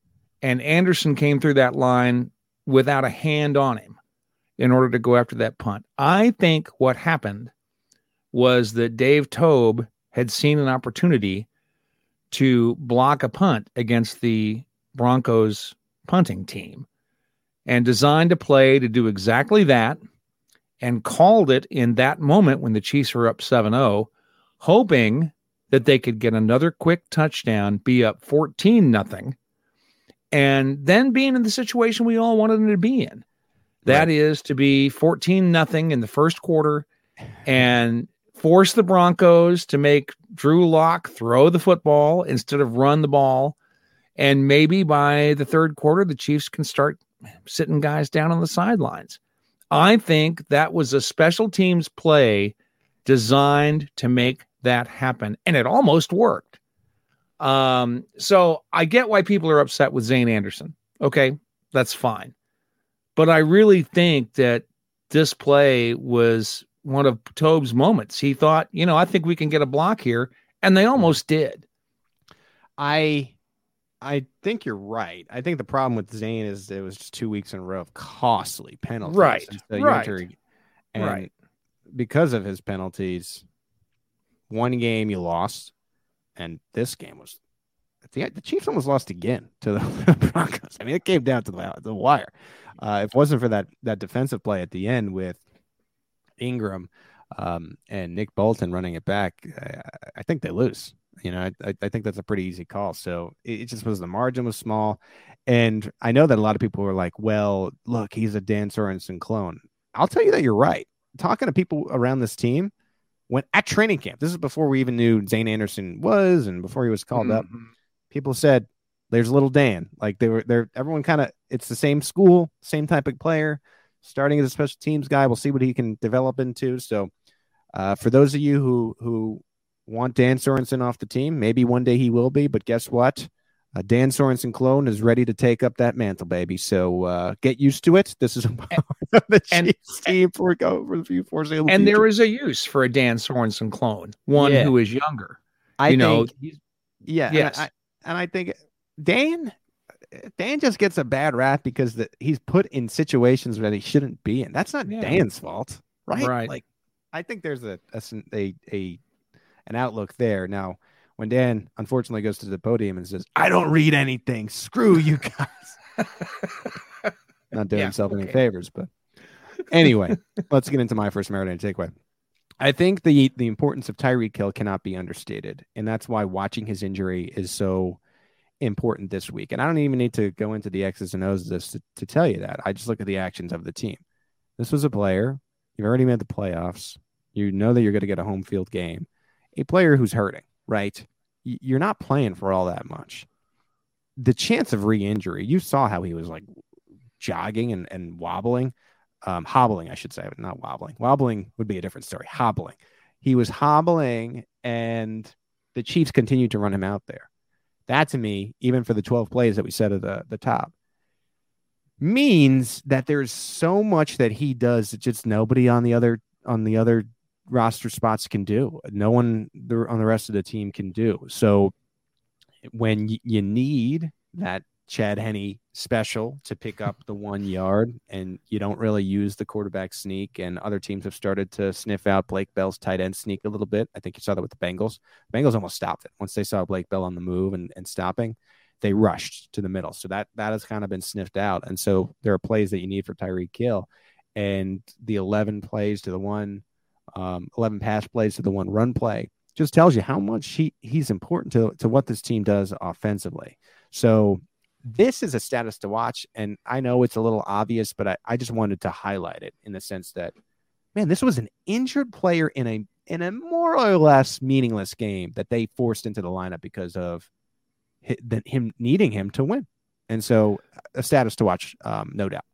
and Anderson came through that line without a hand on him in order to go after that punt. I think what happened was that Dave Toub had seen an opportunity to block a punt against the Broncos punting team and designed a play to do exactly that and called it in that moment when the Chiefs were up 7-0 hoping that they could get another quick touchdown be up 14 nothing and then being in the situation we all wanted them to be in. That is to be 14 nothing in the first quarter and force the Broncos to make Drew Lock throw the football instead of run the ball. And maybe by the third quarter, the Chiefs can start sitting guys down on the sidelines. I think that was a special teams play designed to make that happen. And it almost worked. Um, so I get why people are upset with Zayne Anderson. Okay, that's fine. But I really think that this play was one of Toub's moments. He thought, you know, I think we can get a block here. And they almost did. I I think you're right. I think the problem with Zayne is it was just two weeks in a row of costly penalties. Right, And so right, and right. Because of his penalties, one game you lost, and this game was the the Chiefs almost lost again to the [LAUGHS] Broncos. I mean, it came down to the, the wire. Uh, if it wasn't for that that defensive play at the end with Ingram um, and Nick Bolton running it back, I, I think they lose. You know, I, I think that's a pretty easy call. So it, it just was the margin was small, and I know that a lot of people were like, "Well, look, he's a Dan Sorensen clone." I'll tell you that you're right. Talking to people around this team, when at training camp, this is before we even knew Zayne Anderson was, and before he was called up, people said, "There's little Dan." Like they were, they're everyone kind of. It's the same school, same type of player. Starting as a special teams guy, we'll see what he can develop into. So, uh, for those of you who who want Dan Sorensen off the team, maybe one day he will be. But guess what? Uh, Dan Sorensen clone is ready to take up that mantle, baby. So uh, get used to it. This is [LAUGHS] a part [LAUGHS] of the and- Chiefs team for go for the few foreseeable And future. there is a use for a Dan Sorensen clone, one Yeah. who is younger. I you know, think, yeah, and Yes. I, and I think Dan, Dan just gets a bad rap because the, he's put in situations that he shouldn't be in. That's not Yeah. Dan's fault, right? Right. Like, I think there's a a a an outlook there. Now, when Dan unfortunately goes to the podium and says, "I don't read anything. Screw you [LAUGHS] guys," [LAUGHS] not doing Yeah, himself any favors, but anyway, [LAUGHS] let's get into my first Marinade takeaway. I think the the importance of Tyreek Hill cannot be understated, and that's why watching his injury is so important this week. And I don't even need to go into the X's and O's of this to, to tell you that. I just look at the actions of the team. This was a player you've already made the playoffs. You know that you're going to get a home field game. A player who's hurting, right? You're not playing for all that much. The chance of re-injury, you saw how he was like jogging and, and wobbling um, hobbling, I should say, not wobbling. Wobbling would be a different story. Hobbling. He was hobbling, and the Chiefs continued to run him out there. That to me, even for the 12 plays that we said at the, the top, means that there's so much that he does that just nobody on the other on the other roster spots can do. No one on the rest of the team can do. So when you need that Chad Henne special to pick up the one yard, and you don't really use the quarterback sneak. And other teams have started to sniff out Blake Bell's tight end sneak a little bit. I think you saw that with the Bengals. The Bengals almost stopped it once they saw Blake Bell on the move and, and stopping. They rushed to the middle, so that that has kind of been sniffed out. And so there are plays that you need for Tyreek Hill, and the eleven plays to the one, um, eleven pass plays to the one run play just tells you how much he he's important to to what this team does offensively. So this is a status to watch. And I know it's a little obvious, but I, I just wanted to highlight it in the sense that, man, this was an injured player in a in a more or less meaningless game that they forced into the lineup because of him needing him to win. And so a status to watch, um, no doubt.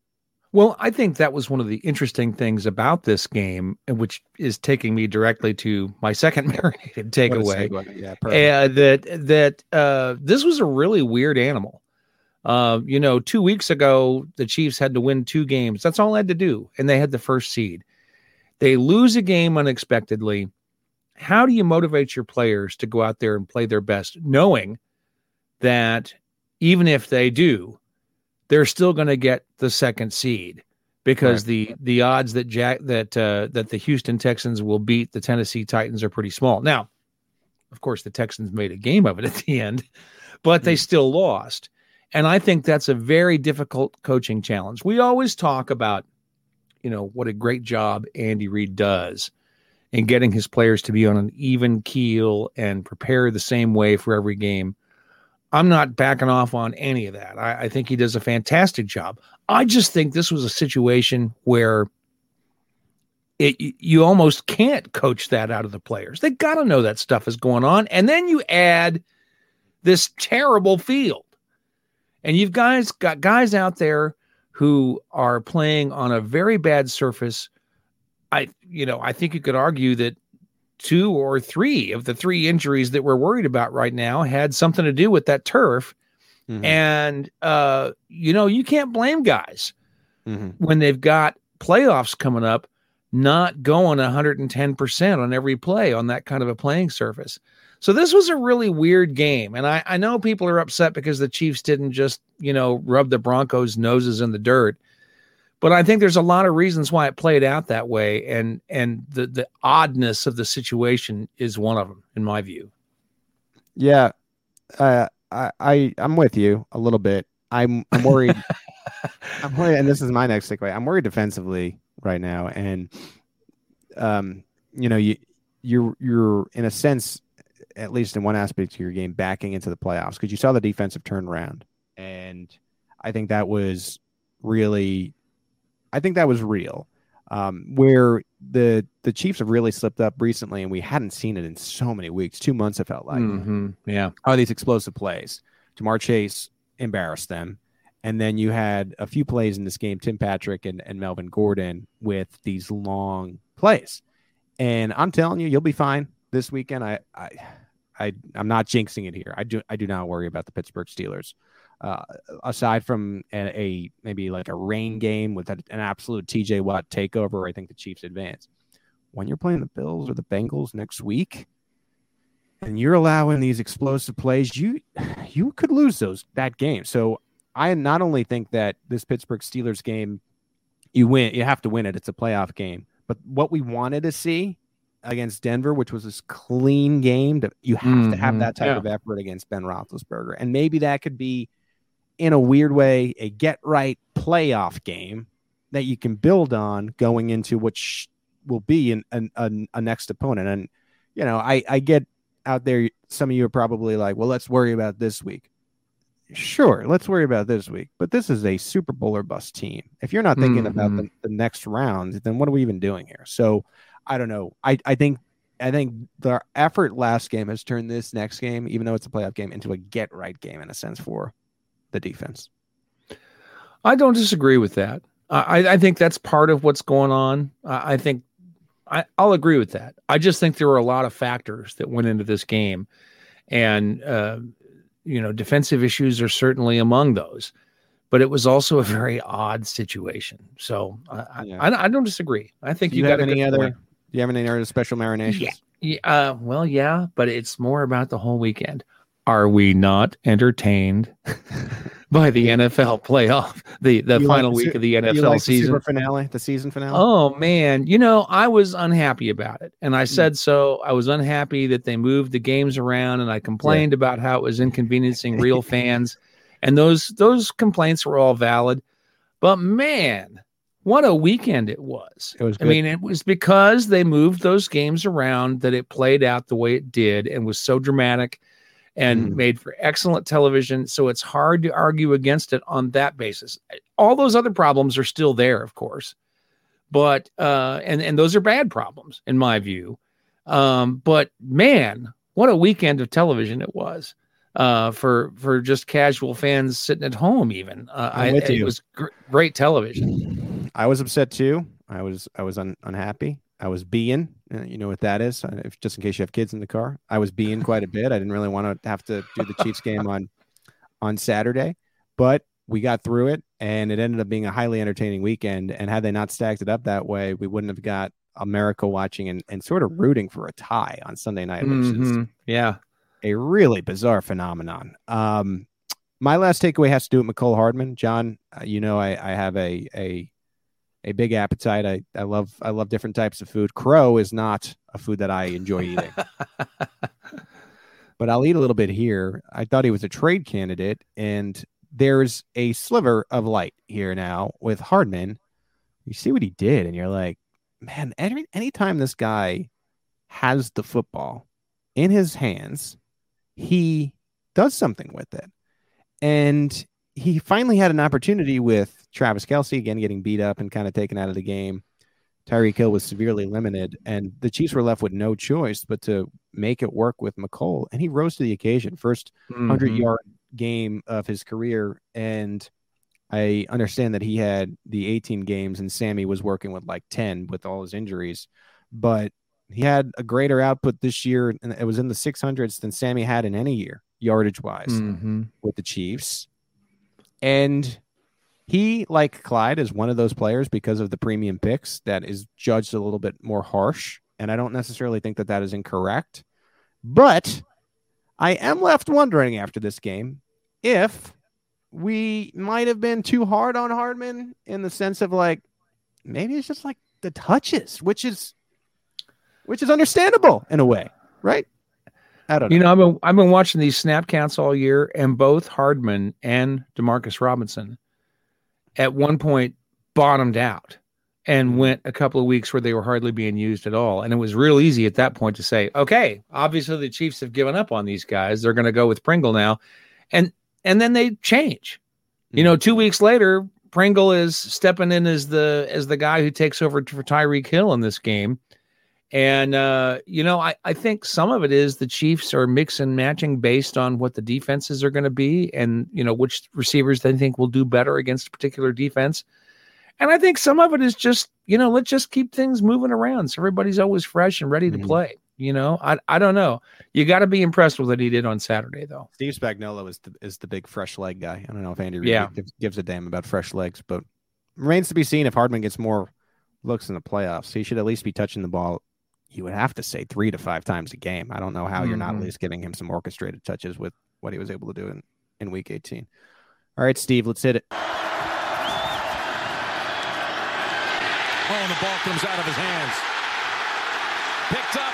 Well, I think that was one of the interesting things about this game, which is taking me directly to my second [LAUGHS] marinated takeaway. Yeah, uh, that that uh, this was a really weird animal. Uh, you know, two weeks ago, the Chiefs had to win two games. That's all they had to do. And they had the first seed. They lose a game unexpectedly. How do you motivate your players to go out there and play their best, knowing that even if they do, they're still going to get the second seed because right. the the odds that Jack that uh, that the Houston Texans will beat the Tennessee Titans are pretty small. Now, of course, the Texans made a game of it at the end, but they mm. still lost. And I think that's a very difficult coaching challenge. We always talk about, you know, what a great job Andy Reid does in getting his players to be on an even keel and prepare the same way for every game. I'm not backing off on any of that. I, I think he does a fantastic job. I just think this was a situation where it, you almost can't coach that out of the players. They got to know that stuff is going on. And then you add this terrible field and you've guys got guys out there who are playing on a very bad surface. I, you know, I think you could argue that two or three of the three injuries that we're worried about right now had something to do with that turf. Mm-hmm. And, uh, you know, you can't blame guys mm-hmm. when they've got playoffs coming up, not going 110% on every play on that kind of a playing surface. So this was a really weird game. And I, I know people are upset because the Chiefs didn't just, you know, rub the Broncos' noses in the dirt. But I think there's a lot of reasons why it played out that way. And and the, the oddness of the situation is one of them, in my view. Yeah. Uh, I, I I'm with you a little bit. I'm I'm worried. [LAUGHS] I'm worried, and this is my next takeaway. I'm worried defensively right now, and um, you know, you you're you're in a sense at least in one aspect of your game, backing into the playoffs because you saw the defensive turnaround, and I think that was really, I think that was real. Um, where the the Chiefs have really slipped up recently, and we hadn't seen it in so many weeks, two months. It felt like, mm-hmm. yeah, are these explosive plays? Ja'Marr Chase embarrassed them, and then you had a few plays in this game, Tim Patrick and, and Melvin Gordon with these long plays. And I'm telling you, you'll be fine this weekend. I, I I I'm not jinxing it here. I do I do not worry about the Pittsburgh Steelers. Uh, aside from a, a, maybe like a rain game with an absolute TJ Watt takeover, I think the Chiefs advance. When you're playing the Bills or the Bengals next week, and you're allowing these explosive plays, you you could lose those that game. So I not only think that this Pittsburgh Steelers game, you win, you have to win it. It's a playoff game. But what we wanted to see against Denver, which was this clean game. You have mm-hmm. to have mm-hmm. that type yeah. of effort against Ben Roethlisberger, and maybe that could be, in a weird way, a get right playoff game that you can build on going into which will be an, an, an, a next opponent. And you know, I I get out there. Some of you are probably like, well, let's worry about this week. Sure, let's worry about this week, but this is a Super Bowl or bust team. If you're not thinking mm-hmm. about the, the next round, then what are we even doing here? So I don't know. I, I think I think the effort last game has turned this next game, even though it's a playoff game, into a get right game in a sense for the defense. I don't disagree with that. I, I think that's part of what's going on. I, I think I, will agree with that. I just think there were a lot of factors that went into this game, and uh, you know, defensive issues are certainly among those. but it was also a very odd situation. So I, Yeah. I, I don't disagree. I think Do you, you got any other? point. Do you have any other special marinations? Yeah. Yeah, uh, well, yeah, but it's more about the whole weekend. Are we not entertained [LAUGHS] by the NFL playoff, the the You like final the week of the NFL like the season? super finale, the season finale. Oh man, you know, I was unhappy about it. And I Mm. said so. I was unhappy that they moved the games around and I complained about how it was inconveniencing real fans. And those those complaints were all valid. But man, what a weekend it was. It was I mean, it was because they moved those games around that it played out the way it did and was so dramatic and Mhm. made for excellent television. So it's hard to argue against it on that basis. All those other problems are still there, of course, but uh, and and those are bad problems in my view. Um, but man, what a weekend of television it was uh, for for just casual fans sitting at home. Even uh, I, it was gr- great television. I was upset too. I was I was un, unhappy. I was being, uh, you know what that is. Uh, If just in case you have kids in the car, I was being [LAUGHS] quite a bit. I didn't really want to have to do the Chiefs game on on Saturday, but we got through it, and it ended up being a highly entertaining weekend. And had they not stacked it up that way, we wouldn't have got America watching and, and sort of rooting for a tie on Sunday night, which is Mhm. Yeah, a really bizarre phenomenon. Um, my last takeaway has to do with Mecole Hardman. John, uh, you know I, I have a a a big appetite. I, I love I love different types of food. Crow is not a food that I enjoy eating, [LAUGHS] but I'll eat a little bit here. I thought he was a trade candidate, and there's a sliver of light here now with Hardman. You see what he did, and you're like, man, any anytime this guy has the football in his hands, he does something with it. And he finally had an opportunity with Travis Kelce again getting beat up and kind of taken out of the game. Tyreek Hill was severely limited, and the Chiefs were left with no choice but to make it work with Mecole. And he rose to the occasion. 1st 100 Mhm. yard game of his career. And I understand that he had the 18 games and Sammy was working with like 10 with all his injuries. But he had a greater output this year, and it was in the 600s than Sammy had in any year, yardage wise, Mhm. with the Chiefs. And he, like Clyde, is one of those players because of the premium picks that is judged a little bit more harsh. And I don't necessarily think that that is incorrect. But I am left wondering after this game if we might have been too hard on Hardman in the sense of like maybe it's just like the touches, which is which is understandable in a way, right? I don't know. You know, I've been I've been watching these snap counts all year, and both Hardman and Demarcus Robinson at one point bottomed out and mm-hmm. went a couple of weeks where they were hardly being used at all. And it was real easy at that point to say, okay, obviously the Chiefs have given up on these guys. They're going to go with Pringle now. And and then they change. You know, mm-hmm. two weeks later, Pringle is stepping in as the as the guy who takes over for Tyreek Hill in this game. And uh, you know, I, I think some of it is the Chiefs are mix and matching based on what the defenses are going to be and you know which receivers they think will do better against a particular defense. And I think some of it is just, you know, let's just keep things moving around so everybody's always fresh and ready to Mhm. play. You know, I I don't know. You got to be impressed with what he did on Saturday, though. Steve Spagnuolo is the is the big fresh leg guy. I don't know if Andy Yeah. gives, gives a damn about fresh legs, but remains to be seen if Hardman gets more looks in the playoffs. He should at least be touching the ball. You would have to say three to five times a game. I don't know how you're not at mm-hmm. least giving him some orchestrated touches with what he was able to do in, in week 18. All right, Steve, let's hit it. Oh, and the ball comes out of his hands. Picked up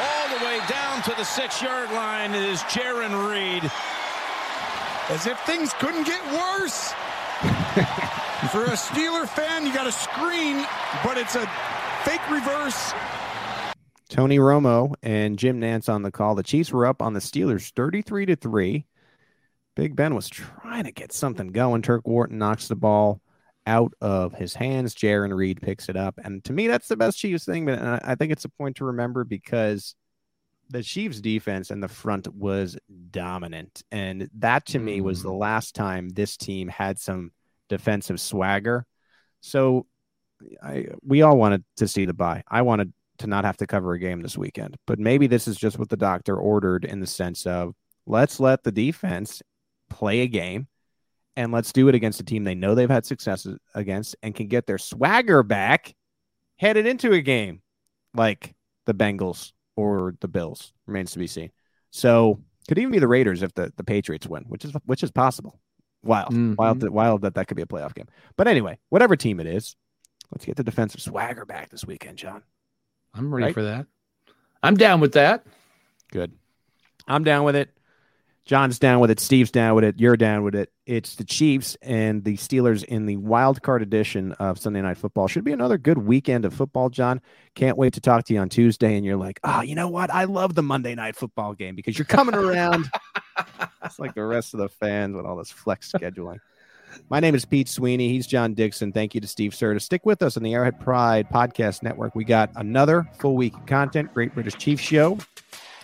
all the way down to the six-yard line is Jarran Reed. As if things couldn't get worse. [LAUGHS] For a Steeler fan, you got a screen, but it's a fake reverse. Tony Romo and Jim Nantz on the call. The Chiefs were up on the Steelers 33 to 3. Big Ben was trying to get something going. Turk Wharton knocks the ball out of his hands. Jarran Reed picks it up. And to me, that's the best Chiefs thing. But I think it's a point to remember because the Chiefs defense and the front was dominant. And that to me was the mm. last time this team had some defensive swagger. So I we all wanted to see the bye. I wanted to not have to cover a game this weekend. But maybe this is just what the doctor ordered in the sense of let's let the defense play a game and let's do it against a team they know they've had success against and can get their swagger back headed into a game like the Bengals or the Bills. Remains to be seen. So could even be the Raiders if the, the Patriots win, which is which is possible. Wild, Mhm. wild, that, wild that that could be a playoff game. But anyway, whatever team it is, let's get the defensive swagger back this weekend, John. I'm ready Right? for that. I'm down with that. Good. I'm down with it. John's down with it. Steve's down with it. You're down with it. It's the Chiefs and the Steelers in the wild card edition of Sunday Night Football. Should be another good weekend of football, John. Can't wait to talk to you on Tuesday. And you're like, oh, you know what? I love the Monday Night Football game because you're coming around. [LAUGHS] it's like the rest of the fans with all this flex scheduling. My name is Pete Sweeney. He's John Dixon. Thank you to Steve Serta. Stick with us on the Arrowhead Pride Podcast Network. We got another full week of content. Great British Chief Show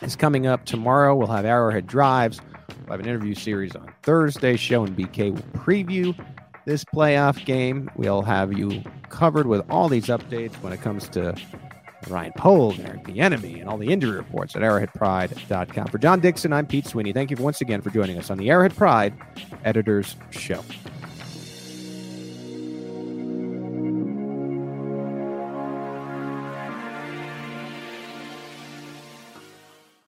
is coming up tomorrow. We'll have Arrowhead Drives. We'll have an interview series on Thursday. Show and BK will preview this playoff game. We'll have you covered with all these updates when it comes to Ryan Poles, Eric Bieniemy, and all the injury reports at arrowheadpride.com. For John Dixon, I'm Pete Sweeney. Thank you once again for joining us on the Arrowhead Pride Editors Show.